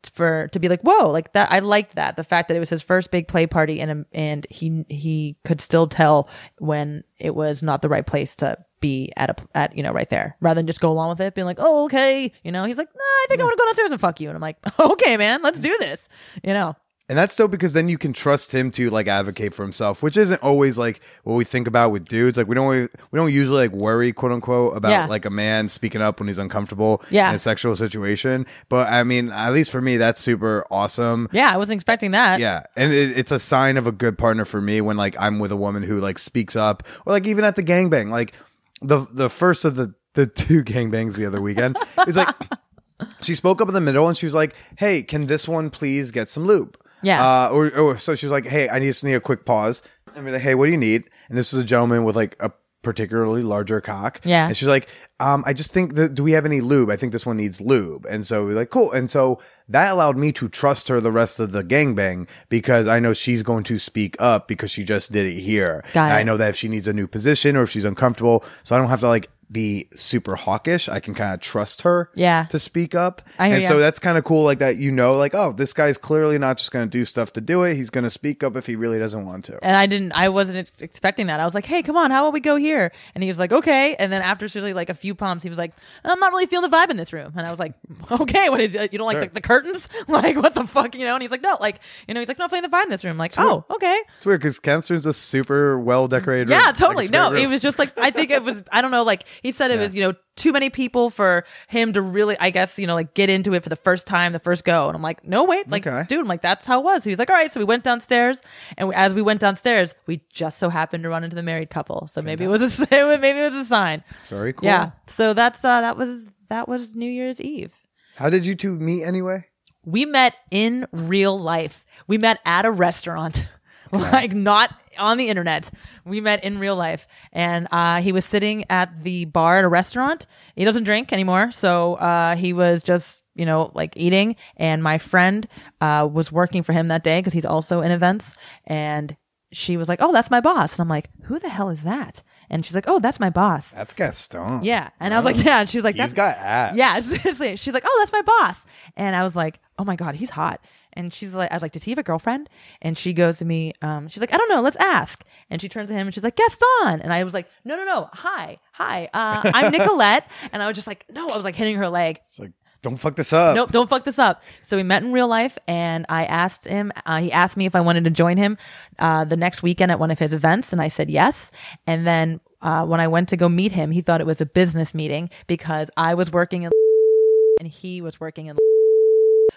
D: for to be like, whoa, like that. I liked that. The fact that it was his first big play party, and and he he could still tell when it was not the right place to be at a at you know right there. Rather than just go along with it being like oh okay you know he's like nah i think i want to go downstairs and fuck you. And i'm like okay man let's do this you know
A: And that's dope because then you can trust him to like advocate for himself, which isn't always like what we think about with dudes. Like we don't always- we don't usually like worry quote unquote about
D: Yeah.
A: like a man speaking up when he's uncomfortable
D: Yeah.
A: in a sexual situation. But I mean, at least for me, that's super awesome.
D: yeah i wasn't expecting that
A: Yeah, and it, it's a sign of a good partner for me when like I'm with a woman who like speaks up, or like even at the gangbang, like the the first of the the two gangbangs the other weekend is like she spoke up in the middle and she was like, "Hey, can this one please get some lube?"
D: Yeah.
A: uh, or, or so she was like, "Hey, I just need a quick pause," and we're like, "Hey, what do you need?" And this is a gentleman with like a particularly larger cock.
D: Yeah.
A: and she's like, um, "I just think that do we have any lube? I think this one needs lube." And so we're like, "Cool." And so that allowed me to trust her the rest of the gangbang because I know she's going to speak up because she just did it here.
D: Got
A: And I know that if she needs a new position or if she's uncomfortable, so I don't have to like be super hawkish. I can kind of trust her
D: Yeah.
A: to speak up.
D: I
A: and so that's kind of cool like that you know like oh this guy's clearly not just going to do stuff to do it. He's going to speak up if he really doesn't want to.
D: and I didn't, I wasn't expecting that. I was like, "Hey, come on, how about we go here?" And he was like, "Okay." And then after really like a few pumps, he was like, "I'm not really feeling the vibe in this room." And I was like, "Okay, what is it? You don't like
A: Sure.
D: the, the curtains? like what the fuck, you know?" And he's like, "No, like you know, he's like, not feeling the vibe in this room." I'm like, "Oh, okay."
A: It's weird because Cancer's a super well decorated.
D: Yeah,
A: room.
D: Totally.
A: it's great
D: no, it was just like I think it was. I don't know. Like he said, it was you know too many people for him to really. I guess you know like get into it for the first time, the first go. And I'm like, no, wait, like
A: Okay.
D: dude, I'm like that's how it was. So he's like, all right. So we went downstairs, and we, as we went downstairs, we just so happened to run into the married couple. So maybe it was a maybe it was a sign.
A: very cool.
D: Yeah. So that's uh that was that was New Year's Eve.
A: How did you two meet anyway?
D: We met in real life. We met at a restaurant, like not on the internet. We met in real life, and uh, he was sitting at the bar at a restaurant. He doesn't drink anymore, so uh, he was just you know like eating. And my friend uh, was working for him that day because he's also in events, and she was like, "Oh, that's my boss," and I'm like, "Who the hell is that?" And she's like, "Oh, that's my boss."
A: That's Gaston.
D: Yeah. And I was like, yeah. And she was like,
A: He's
D: that's
A: got abs.
D: Yeah, seriously. She's like, oh, that's my boss. And I was like, oh my God, he's hot. And she's like, I was like, does he have a girlfriend? And she goes to me, um, she's like, I don't know, let's ask. And she turns to him and she's like, Gaston. And I was like, no, no, no. Hi. Hi. Uh, I'm Nicolette. and I was just like, no, I was like hitting her leg.
A: It's like don't fuck this up.
D: Nope, don't fuck this up. So we met in real life, and I asked him. Uh, he asked me if I wanted to join him uh, the next weekend at one of his events, and I said yes. And then uh, when I went to go meet him, he thought it was a business meeting because I was working in and he was working in.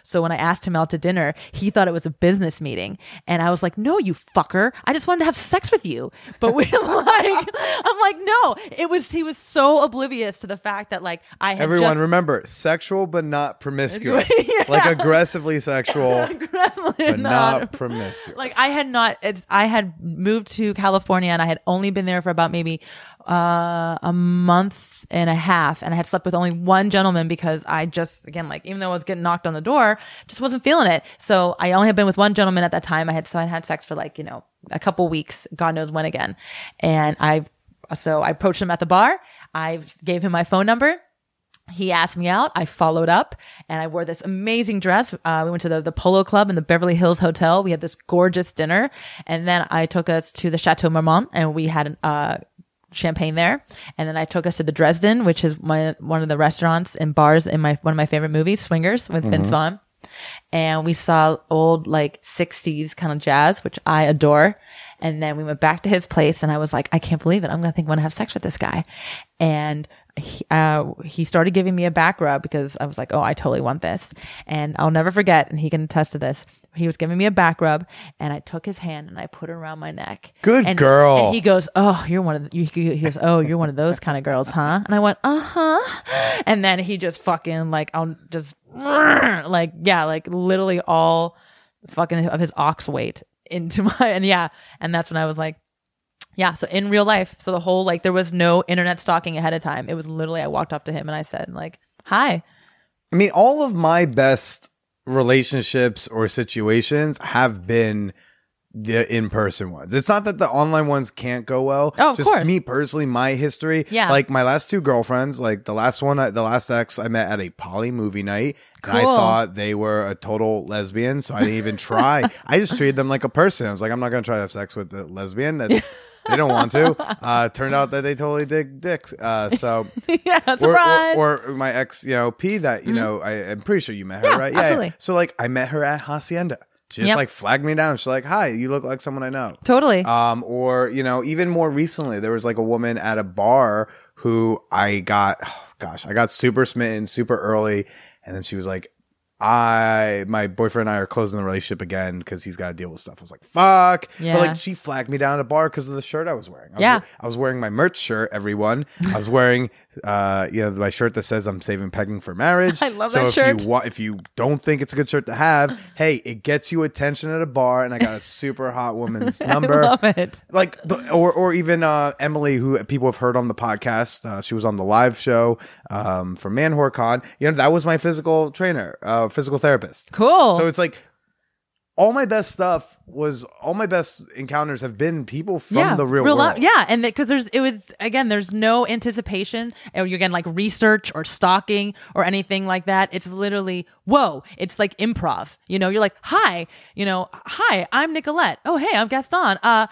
D: So when I asked him out to dinner, he thought it was a business meeting, and I was like, "No, you fucker! I just wanted to have sex with you." But we like, I'm like, "No!" It was he was so oblivious to the fact that like I had
A: Everyone
D: just,
A: remember, sexual but not promiscuous.
D: Yeah.
A: Like aggressively sexual
D: aggressively
A: but
D: not-
A: not promiscuous.
D: like I had not it's, I had moved to California and I had only been there for about maybe uh, a month and a half and I had slept with only one gentleman because I just again like even though I was getting knocked on the door just wasn't feeling it so I only had been with one gentleman at that time I had so I had sex for like you know a couple weeks God knows when again and I've, so I approached him at the bar I gave him my phone number he asked me out. I followed up and I wore this amazing dress. Uh, we went to the, the Polo Club in the Beverly Hills Hotel. We had this gorgeous dinner. And then I took us to the Chateau Marmont and we had an, uh, champagne there. And then I took us to the Dresden, which is my, one of the restaurants and bars in my, one of my favorite movies, Swingers with Vince Vaughn. And we saw old like 60s kind of jazz, which I adore. And then we went back to his place and I was like, I can't believe it. I'm going to think I want to have sex with this guy. And he, uh, he started giving me a back rub because I was like, oh, I totally want this. And I'll never forget, and he can attest to this. He was giving me a back rub, and I took his hand and I put it around my neck.
A: Good
D: and,
A: girl.
D: And he goes, "Oh, you're one of the." He goes, "Oh, you're one of those kind of girls, huh?" And I went, "Uh huh." And then he just fucking like, I'll just like, yeah, like literally all fucking of his ox weight into my and yeah, and that's when I was like, yeah. So in real life, so the whole like there was no internet stalking ahead of time. It was literally I walked up to him and I said like, hi.
A: I mean, all of my best relationships or situations have been the in-person ones. It's not that the online ones can't go well.
D: Oh, of
A: Just
D: course.
A: me personally, my history.
D: Yeah.
A: Like my last two girlfriends, like the last one, the last ex, I met at a poly movie night. And I thought they were a total lesbian, so I didn't even try. I just treated them like a person. I was like, I'm not going to try to have sex with a lesbian. That's they don't want to. Uh, turned out that they totally dig dicks. Uh, so
D: yeah,
A: or,
D: surprise. Mm-hmm.
A: or, or my ex, you know, P that, you know, I, I'm pretty sure you met her, right?
D: Yeah,
A: right?
D: absolutely.
A: So like I met her at Hacienda. She just
D: Yep.
A: like flagged me down. She's like, Hi, you look like someone I know.
D: totally.
A: Um, or, you know, even more recently, there was like a woman at a bar who I got, oh, gosh, I got super smitten super early. And then she was like, I, my boyfriend and I are closing the relationship again because he's got to deal with stuff. I was like, fuck.
D: Yeah.
A: But like, she flagged me down at a bar because of the shirt I was wearing. I was,
D: Yeah.
A: I was wearing my merch shirt, everyone. I was wearing, uh, you know, my shirt that says I'm saving pegging for marriage.
D: I love
A: so
D: that
A: if
D: shirt.
A: you wa- if you don't think it's a good shirt to have, hey, it gets you attention at a bar, and I got a super hot woman's number
D: I love it.
A: like the, or or even uh Emily who people have heard on the podcast uh, she was on the live show um from ManwhoreCon you know that was my physical trainer uh physical therapist
D: Cool.
A: so it's like all my best stuff was all my best encounters have been people from the real, world
D: li- yeah, and because there's it was again, there's no anticipation, you again like research or stalking or anything like that. It's literally whoa. It's like improv. You know, you're like, hi, you know, hi, I'm Nicolette. Oh, hey, I'm Gaston. Uh.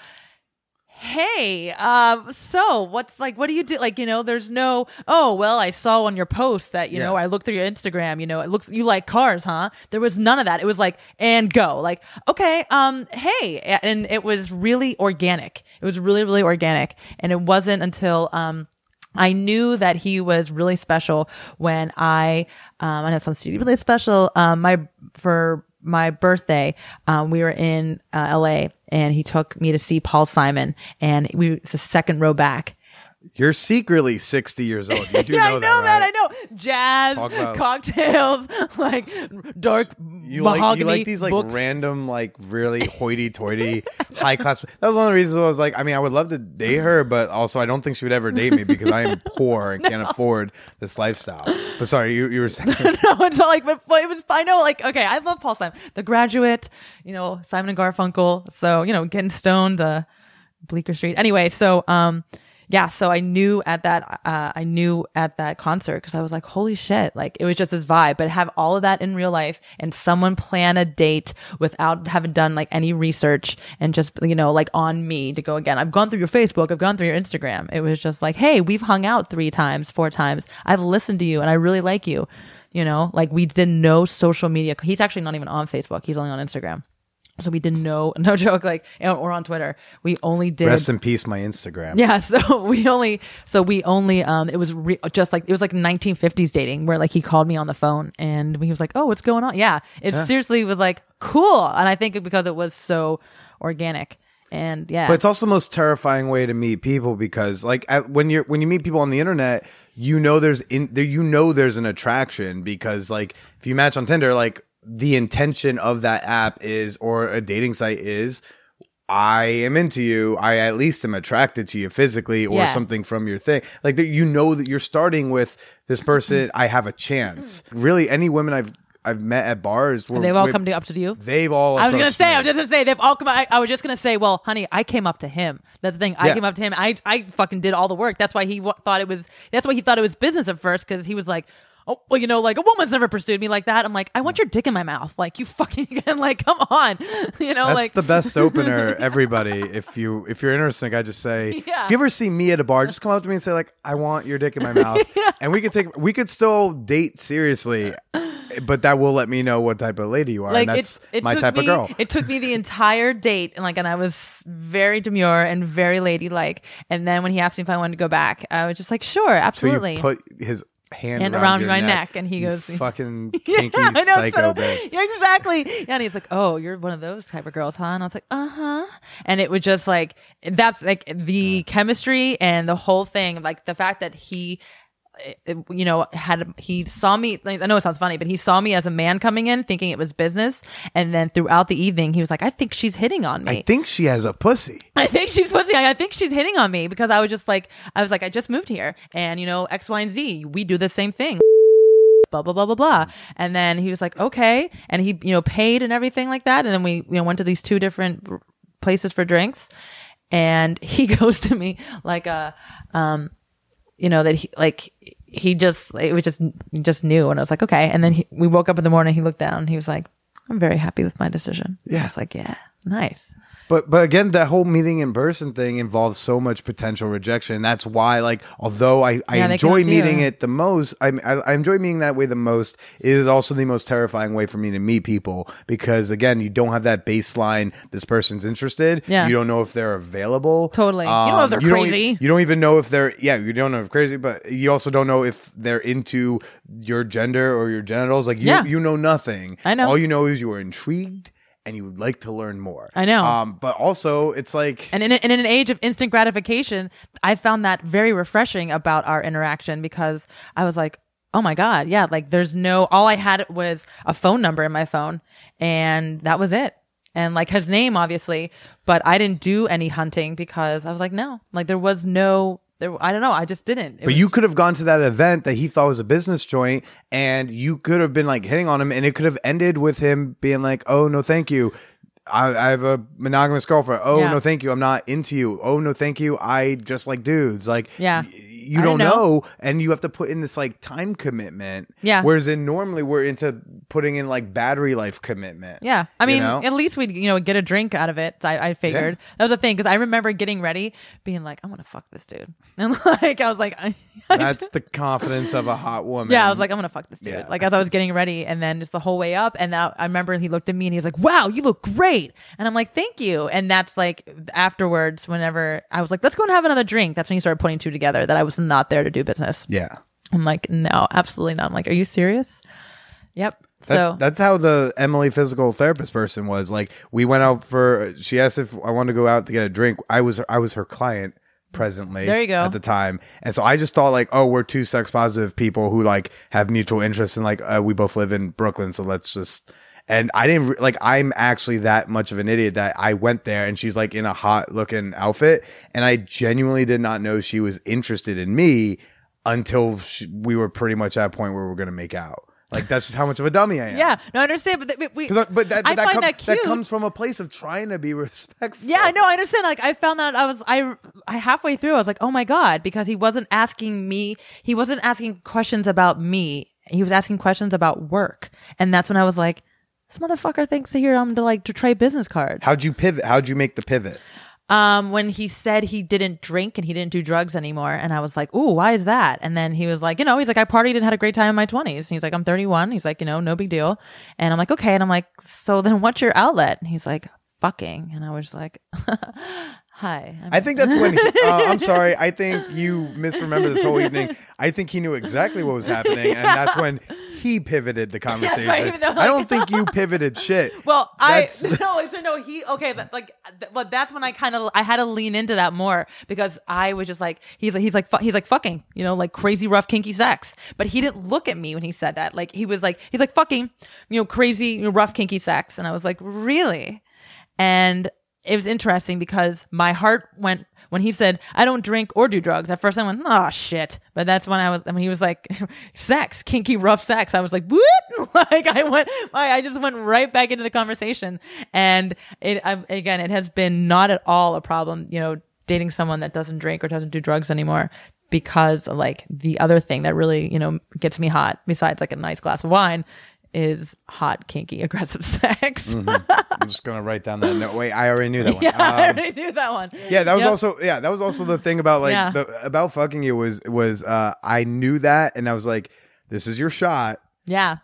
D: Hey, um, so what's like, what do you do? Like, you know, there's no, oh, well, I saw on your post that, you know, I looked through your Instagram, you know, it looks, you like cars, huh? There was none of that. It was like, and go. Like, okay, um, hey. And it was really organic. It was really, really organic. And it wasn't until, um, I knew that he was really special when I, um, I know it sounds really special. Um, my, for my birthday, um, we were in uh, LA and he took me to see Paul Simon and we, the second row back.
A: You're secretly 60 years old you do
D: yeah,
A: know
D: I know
A: that,
D: that. I know jazz,
A: about-
D: cocktails, like dark
A: you like
D: mahogany.
A: you like these like
D: books.
A: random like really hoity-toity high class. That was one of the reasons I was like, I mean, I would love to date her, but also I don't think she would ever date me because I am poor and can't afford this lifestyle. But sorry, you you were saying
D: no, it's not like, but, but it was. I know, like, okay, I love Paul Simon, The Graduate, you know, Simon and Garfunkel. So you know, getting stoned, uh, Bleecker Street. Anyway, so um, yeah, so I knew at that, uh, I knew at that concert because I was like, holy shit, like it was just this vibe. But have all of that in real life and someone plan a date without having done like any research and just you know like on me to go again. I've gone through your Facebook, I've gone through your Instagram. It was just like, hey, we've hung out three times, four times. I've listened to you and I really like you. You know, like we did no social media. He's actually not even on Facebook. He's only on Instagram. So we did no, no joke, like, we're on Twitter. We only did.
A: rest in peace, my Instagram.
D: Yeah, so we only, so we only, um, it was re- just like it was like 1950s dating, where like he called me on the phone and he was like, "Oh, what's going on?" Yeah, it seriously was like cool, and I think because it was so organic, and yeah,
A: But it's also the most terrifying way to meet people because, like, at, when you're when you meet people on the internet, you know there's in there, you know there's an attraction because, like, if you match on Tinder, like the intention of that app is or a dating site is. I am into you. I at least am attracted to you physically or
D: Yeah.
A: something from your thing. Like that you know that you're starting with this person, mm-hmm. I have a chance. Mm. Really, any women I've I've met at bars were
D: they've all come to, up to you.
A: They've all
D: I was gonna say,
A: me.
D: I was just gonna say, they've all come. I, I was just gonna say, well, honey, I came up to him. That's the thing. I
A: Yeah.
D: came up to him. I, I fucking did all the work. That's why he w- thought it was. That's why he thought it was business at first because he was like, oh, well, you know, like a woman's never pursued me like that. I'm like, I want your dick in my mouth. Like you fucking like, come on, you know,
A: That's
D: like
A: the best opener, everybody. If you if you're interested, I just say
D: Yeah.
A: if you ever see me at a bar, just come up to me and say like, "I want your dick in my mouth," and we could take we could still date seriously, but that will let me know what type of lady you are,
D: like
A: and that's
D: it, it
A: my type
D: me,
A: of girl.
D: It took me the entire date, and like, and I was very demure and very ladylike. And then when he asked me if I wanted to go back, I was just like, sure,
A: so
D: absolutely.
A: you put his hand
D: And
A: around,
D: around
A: your
D: my
A: neck,
D: neck, and he goes,
A: "Fucking kinky
D: I know,
A: psycho
D: so-
A: bitch."
D: Yeah, exactly. Yeah, and he's like, "Oh, you're one of those type of girls, huh?" And I was like, "Uh huh." And it was just like that's like the chemistry and the whole thing, like the fact that he you know, had he saw me. Like, I know it sounds funny, but he saw me as a man coming in, thinking it was business, and then throughout the evening, he was like, "I think she's hitting on me."
A: I think she has a pussy.
D: I think she's pussy. I I think she's hitting on me because I was just like, I was like, I just moved here, and you know, X, Y, and Z, we do the same thing. Blah blah blah blah blah. And then he was like, okay, and he you know paid and everything like that. And then we you know went to these two different places for drinks, and he goes to me like a, um, you know that he like he just it was just just knew, and I was like, okay. And then he, we woke up in the morning. He looked down. He was like, I'm very happy with my decision. I
A: Yeah.
D: was like, yeah, nice.
A: But but again, that whole meeting in person thing involves so much potential rejection. That's why, like, although I, I
D: Yeah, they
A: enjoy
D: come to you.
A: meeting it the most, I, I I enjoy meeting that way the most. It is also the most terrifying way for me to meet people because again, you don't have that baseline. This person's interested.
D: Yeah.
A: You don't know if they're available.
D: Totally. You don't know if um, they're
A: you don't e-
D: crazy.
A: you don't even know if they're yeah. You don't know if crazy, but you also don't know if they're into your gender or your genitals. Like you
D: Yeah.
A: you know nothing.
D: I know.
A: All you know is you are intrigued. And you would like to learn more.
D: I know.
A: Um, but also, it's like
D: And in, and in an age of instant gratification, I found that very refreshing about our interaction because I was like, oh my God, yeah, like there's no, all I had was a phone number in my phone and that was it. And like his name, obviously, but I didn't do any hunting because I was like, no, like there was no, there, I don't know, I just didn't. It
A: But
D: was-
A: you could have gone to that event that he thought was a business joint, and you could have been like hitting on him, and it could have ended with him being like, "Oh no, thank you. I, I have a monogamous girlfriend. Oh
D: Yeah.
A: no, thank you. I'm not into you. Oh no, thank you. I just like dudes. Like,
D: Yeah.
A: y- you don't
D: didn't
A: know.
D: know.
A: and you have to put in this like time commitment.
D: Yeah.
A: Whereas in normally we're into putting in like battery life commitment.
D: Yeah, I
A: You
D: mean,
A: know?
D: at least we'd you know get a drink out of it. I, I figured that was a thing because I remember getting ready, being like, "I'm gonna fuck this dude," and like I was like, I,
A: That's the confidence of a hot woman.
D: Yeah, I was like, I'm gonna fuck this dude.
A: Yeah.
D: Like as I was getting ready, and then just the whole way up, and now I remember he looked at me and he was like, "Wow, you look great," and I'm like, "Thank you." And that's like afterwards, whenever I was like, "Let's go and have another drink," that's when he started putting two together that I was not there to do business.
A: yeah.
D: I'm like, "No, absolutely not." I'm like, "Are you serious?" Yep.
A: That-
D: So
A: that's how the Emily physical therapist person was. Like we went out for. She asked if I wanted to go out to get a drink. I was I was her client presently.
D: There you go.
A: At the time, and so I just thought like, oh, we're two sex positive people who like have mutual interests, and like uh, we both live in Brooklyn, so let's just. And I didn't re- like. I'm actually that much of an idiot that I went there, and she's like in a hot looking outfit, and I genuinely did not know she was interested in me until she, we were pretty much at a point where we are gonna make out. Like that's just how much of a dummy I am.
D: yeah, no, I understand, but th- we,
A: I- but that, but
D: I
A: that,
D: find
A: com-
D: that cute.
A: that comes from a place of trying to be respectful.
D: Yeah, I know. I understand. Like, I found that I was, I, I halfway through, I was like, oh my God, because he wasn't asking me, he wasn't asking questions about me. He was asking questions about work. And that's when I was like, this motherfucker thinks that here I'm to like to trade business cards.
A: How'd you pivot? How'd you make the pivot?
D: Um, when he said he didn't drink and he didn't do drugs anymore, and I was like, "Ooh, why is that?" And then he was like, "You know, he's like, I partied and had a great time in my 20s." And he's like, "I'm 31." He's like, "You know, no big deal." And I'm like, "Okay." And I'm like, "So then, what's your outlet?" And he's like, "Fucking." And I was like, "Hi." I'm
A: I think that's when. He, uh, I'm sorry. I think you misremember this whole evening. I think he knew exactly what was happening, and that's when he pivoted the conversation.
D: even though,
A: I don't think you pivoted shit.
D: Well, I
A: That's-
D: no, so no, he okay, that, like, th- well, that's when I kind of I had to lean into that more because I was just like he's like he's like fu- he's like fucking, you know, like crazy rough kinky sex, but he didn't look at me when he said that. Like he was like he's like fucking, you know, crazy you know, rough kinky sex, and I was like really, and it was interesting because my heart went. When he said, I don't drink or do drugs, at first I went, oh shit. But that's when I was, when he was like, sex, kinky, rough sex. I was like, what? like I went, I just went right back into the conversation. And it, I, again, it has been not at all a problem, you know, dating someone that doesn't drink or doesn't do drugs anymore because like the other thing that really, you know, gets me hot besides like a nice glass of wine is hot, kinky, aggressive sex.
A: I'm just gonna write down that note. Wait, I already knew that one.
D: yeah, I
A: Um,
D: already knew that one.
A: yeah, that was
D: Yep.
A: also yeah, that was also the thing about like
D: Yeah.
A: the about fucking you was was uh I knew that and I was like, this is your shot.
D: Yeah.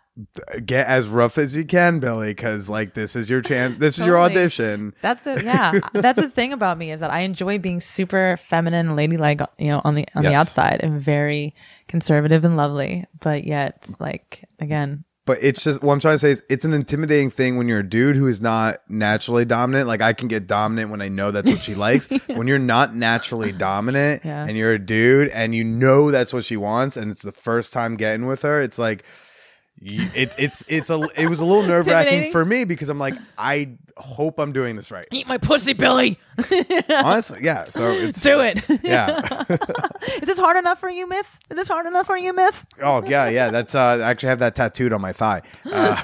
A: Get as rough as you can, Billy, because like this is your chance. This is your audition.
D: That's the yeah. That's the thing about me is that I enjoy being super feminine, ladylike, you know, on the on the outside, and very conservative and lovely. But yet, like again,
A: but it's just what I'm trying to say is it's an intimidating thing when you're a dude who is not naturally dominant. Like I can get dominant when I know that's what she likes. When you're not naturally dominant
D: Yeah.
A: and you're a dude and you know that's what she wants and it's the first time getting with her, it's like it, it's it's a it was a little nerve wracking for me because I'm like I hope I'm doing this right.
D: Eat my pussy, Billy.
A: Honestly, yeah. So it's
D: Do it.
A: Yeah.
D: Is this hard enough for you, miss? Is this hard enough for you, miss?
A: Oh yeah, yeah. That's uh, I actually have that tattooed on my thigh. Uh,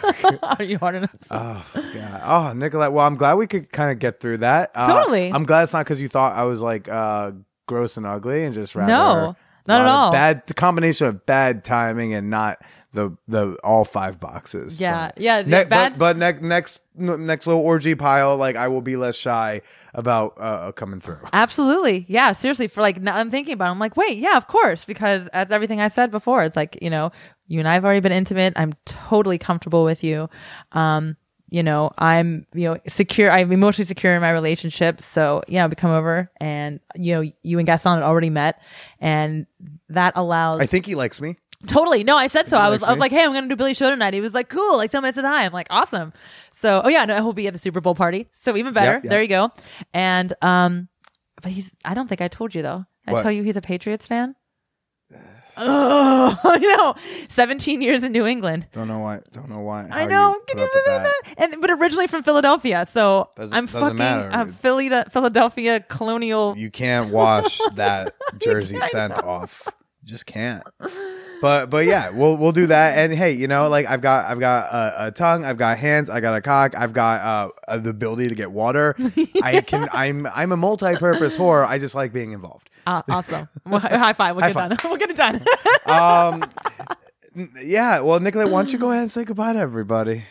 D: Are you hard enough?
A: Oh, yeah. Oh, Nicolette. Well, I'm glad we could kind of get through that. Uh,
D: Totally.
A: I'm glad it's not because you thought I was like uh, gross and ugly and just rather
D: No, not at all.
A: Bad the combination of bad timing and not the the all five boxes.
D: Yeah,
A: But
D: yeah,
A: Ne- but but next next next little orgy pile, like I will be less shy about uh, coming through.
D: Absolutely. Yeah, seriously. For like, now I'm thinking about it. I'm like, wait, yeah, of course. Because that's everything I said before. It's like, you know, you and I have already been intimate. I'm totally comfortable with you. Um, you know, I'm, you know, secure. I'm emotionally secure in my relationship. So, yeah, we come over and, you know, you and Gaston had already met and that allows
A: I think he likes me.
D: Totally. No, I said so. I was, I was
A: me.
D: like, hey, I'm gonna do Billy show tonight. He was like, cool. Like, somebody said hi. I'm like, awesome. So, oh yeah, no, he'll be at the Super Bowl party. So even better.
A: Yep, yep.
D: There you go. And um, but he's. I don't think I told you though. I
A: What?
D: tell you he's a Patriots fan. Oh, I know. 17 years in New England.
A: Don't know why. Don't know why.
D: I know.
A: you
D: Can you believe that? And but originally from Philadelphia. So
A: Doesn't-
D: I'm
A: doesn't
D: fucking
A: matter.
D: Philly Philadelphia colonial.
A: You can't wash that jersey scent off. You just can't. But but yeah, we'll we'll do that. And hey, you know, like I've got I've got a, a tongue, I've got hands, I got a cock, I've got uh, uh, the ability to get water. I can I'm I'm a multi-purpose whore. I just like being involved.
D: Ah, awesome. Well, high five. We'll
A: High
D: get done. we'll get it done.
A: Um, n- yeah. Well, Nicolette, why don't you go ahead and say goodbye to everybody?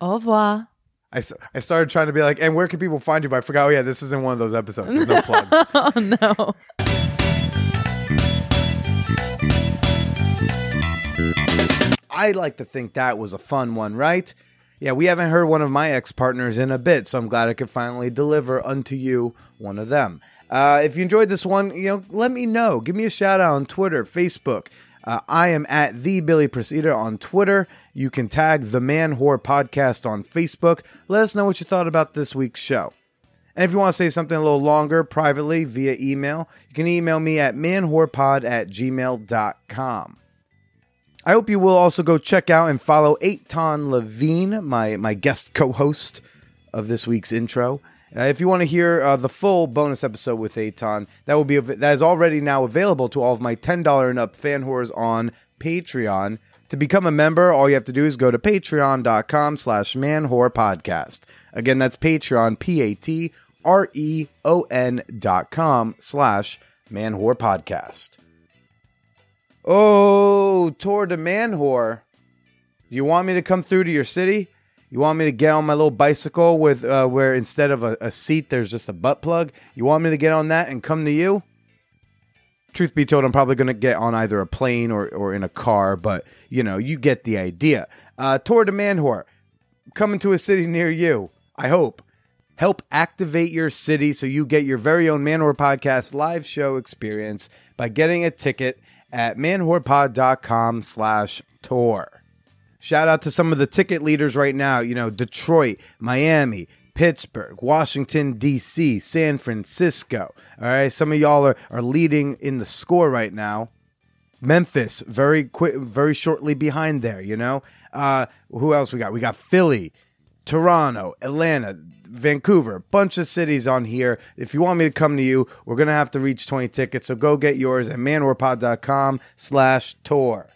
D: Au revoir.
A: I, I started trying to be like, and where can people find you? But I forgot. Oh yeah, this isn't one of those episodes. There's no plugs.
D: Oh no.
A: I like to think that was a fun one, right? Yeah, we haven't heard one of my ex partners in a bit, so I'm glad I could finally deliver unto you one of them. Uh, if you enjoyed this one, you know, let me know. Give me a shout out on Twitter, Facebook. Uh, I am at the Billy Procida on Twitter. You can tag the Man Whore Podcast on Facebook. Let us know what you thought about this week's show. And if you want to say something a little longer privately via email, you can email me at manwhorepod at gmail.com. I hope you will also go check out and follow Eitan Levine, my, my guest co host of this week's intro. Uh, if you want to hear uh, the full bonus episode with Eitan, that will be av- that is already now available to all of my ten dollar and up fan whores on Patreon. To become a member, all you have to do is go to patreon.com slash manwhore podcast. Again, that's Patreon, P A T R E O N dot com slash manwhore podcast. Oh, Tour de Manwhore. You want me to come through to your city? You want me to get on my little bicycle with uh, where instead of a, a seat there's just a butt plug? You want me to get on that and come to you? Truth be told, I'm probably going to get on either a plane or, or in a car, but you know, you get the idea. Uh, Tour de Manwhore, coming to a city near you, I hope. Help activate your city so you get your very own Manwhore Podcast live show experience by getting a ticket at manwhorepod.com slash tour. Shout out to some of the ticket leaders right now, you know, Detroit, Miami, Pittsburgh, Washington, D.C., San Francisco. All right, some of y'all are, are leading in the score right now. Memphis, very quick, very shortly behind there. You know, uh, who else we got? We got Philly, Toronto, Atlanta, Vancouver, bunch of cities on here. If you want me to come to you, we're gonna have to reach twenty tickets. So go get yours at manwhorepod.com slash tour.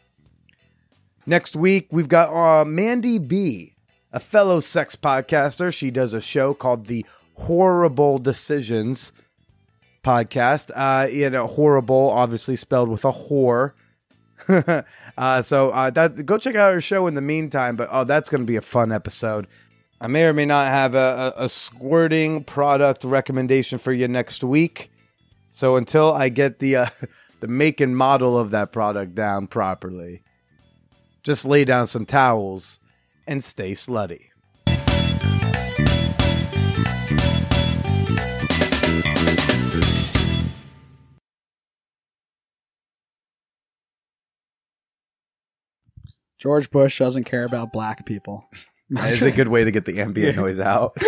A: Next week we've got uh, Mandy B, a fellow sex podcaster. She does a show called the Horrible Decisions podcast. Uh, you know, horrible, obviously spelled with a whore. uh, so uh, that go check out her show in the meantime. But oh, that's going to be a fun episode. I may or may not have a, a, a squirting product recommendation for you next week. So until I get the uh, the make and model of that product down properly, just lay down some towels and stay slutty.
C: George Bush doesn't care about black people.
A: That is a good way to get the ambient noise out.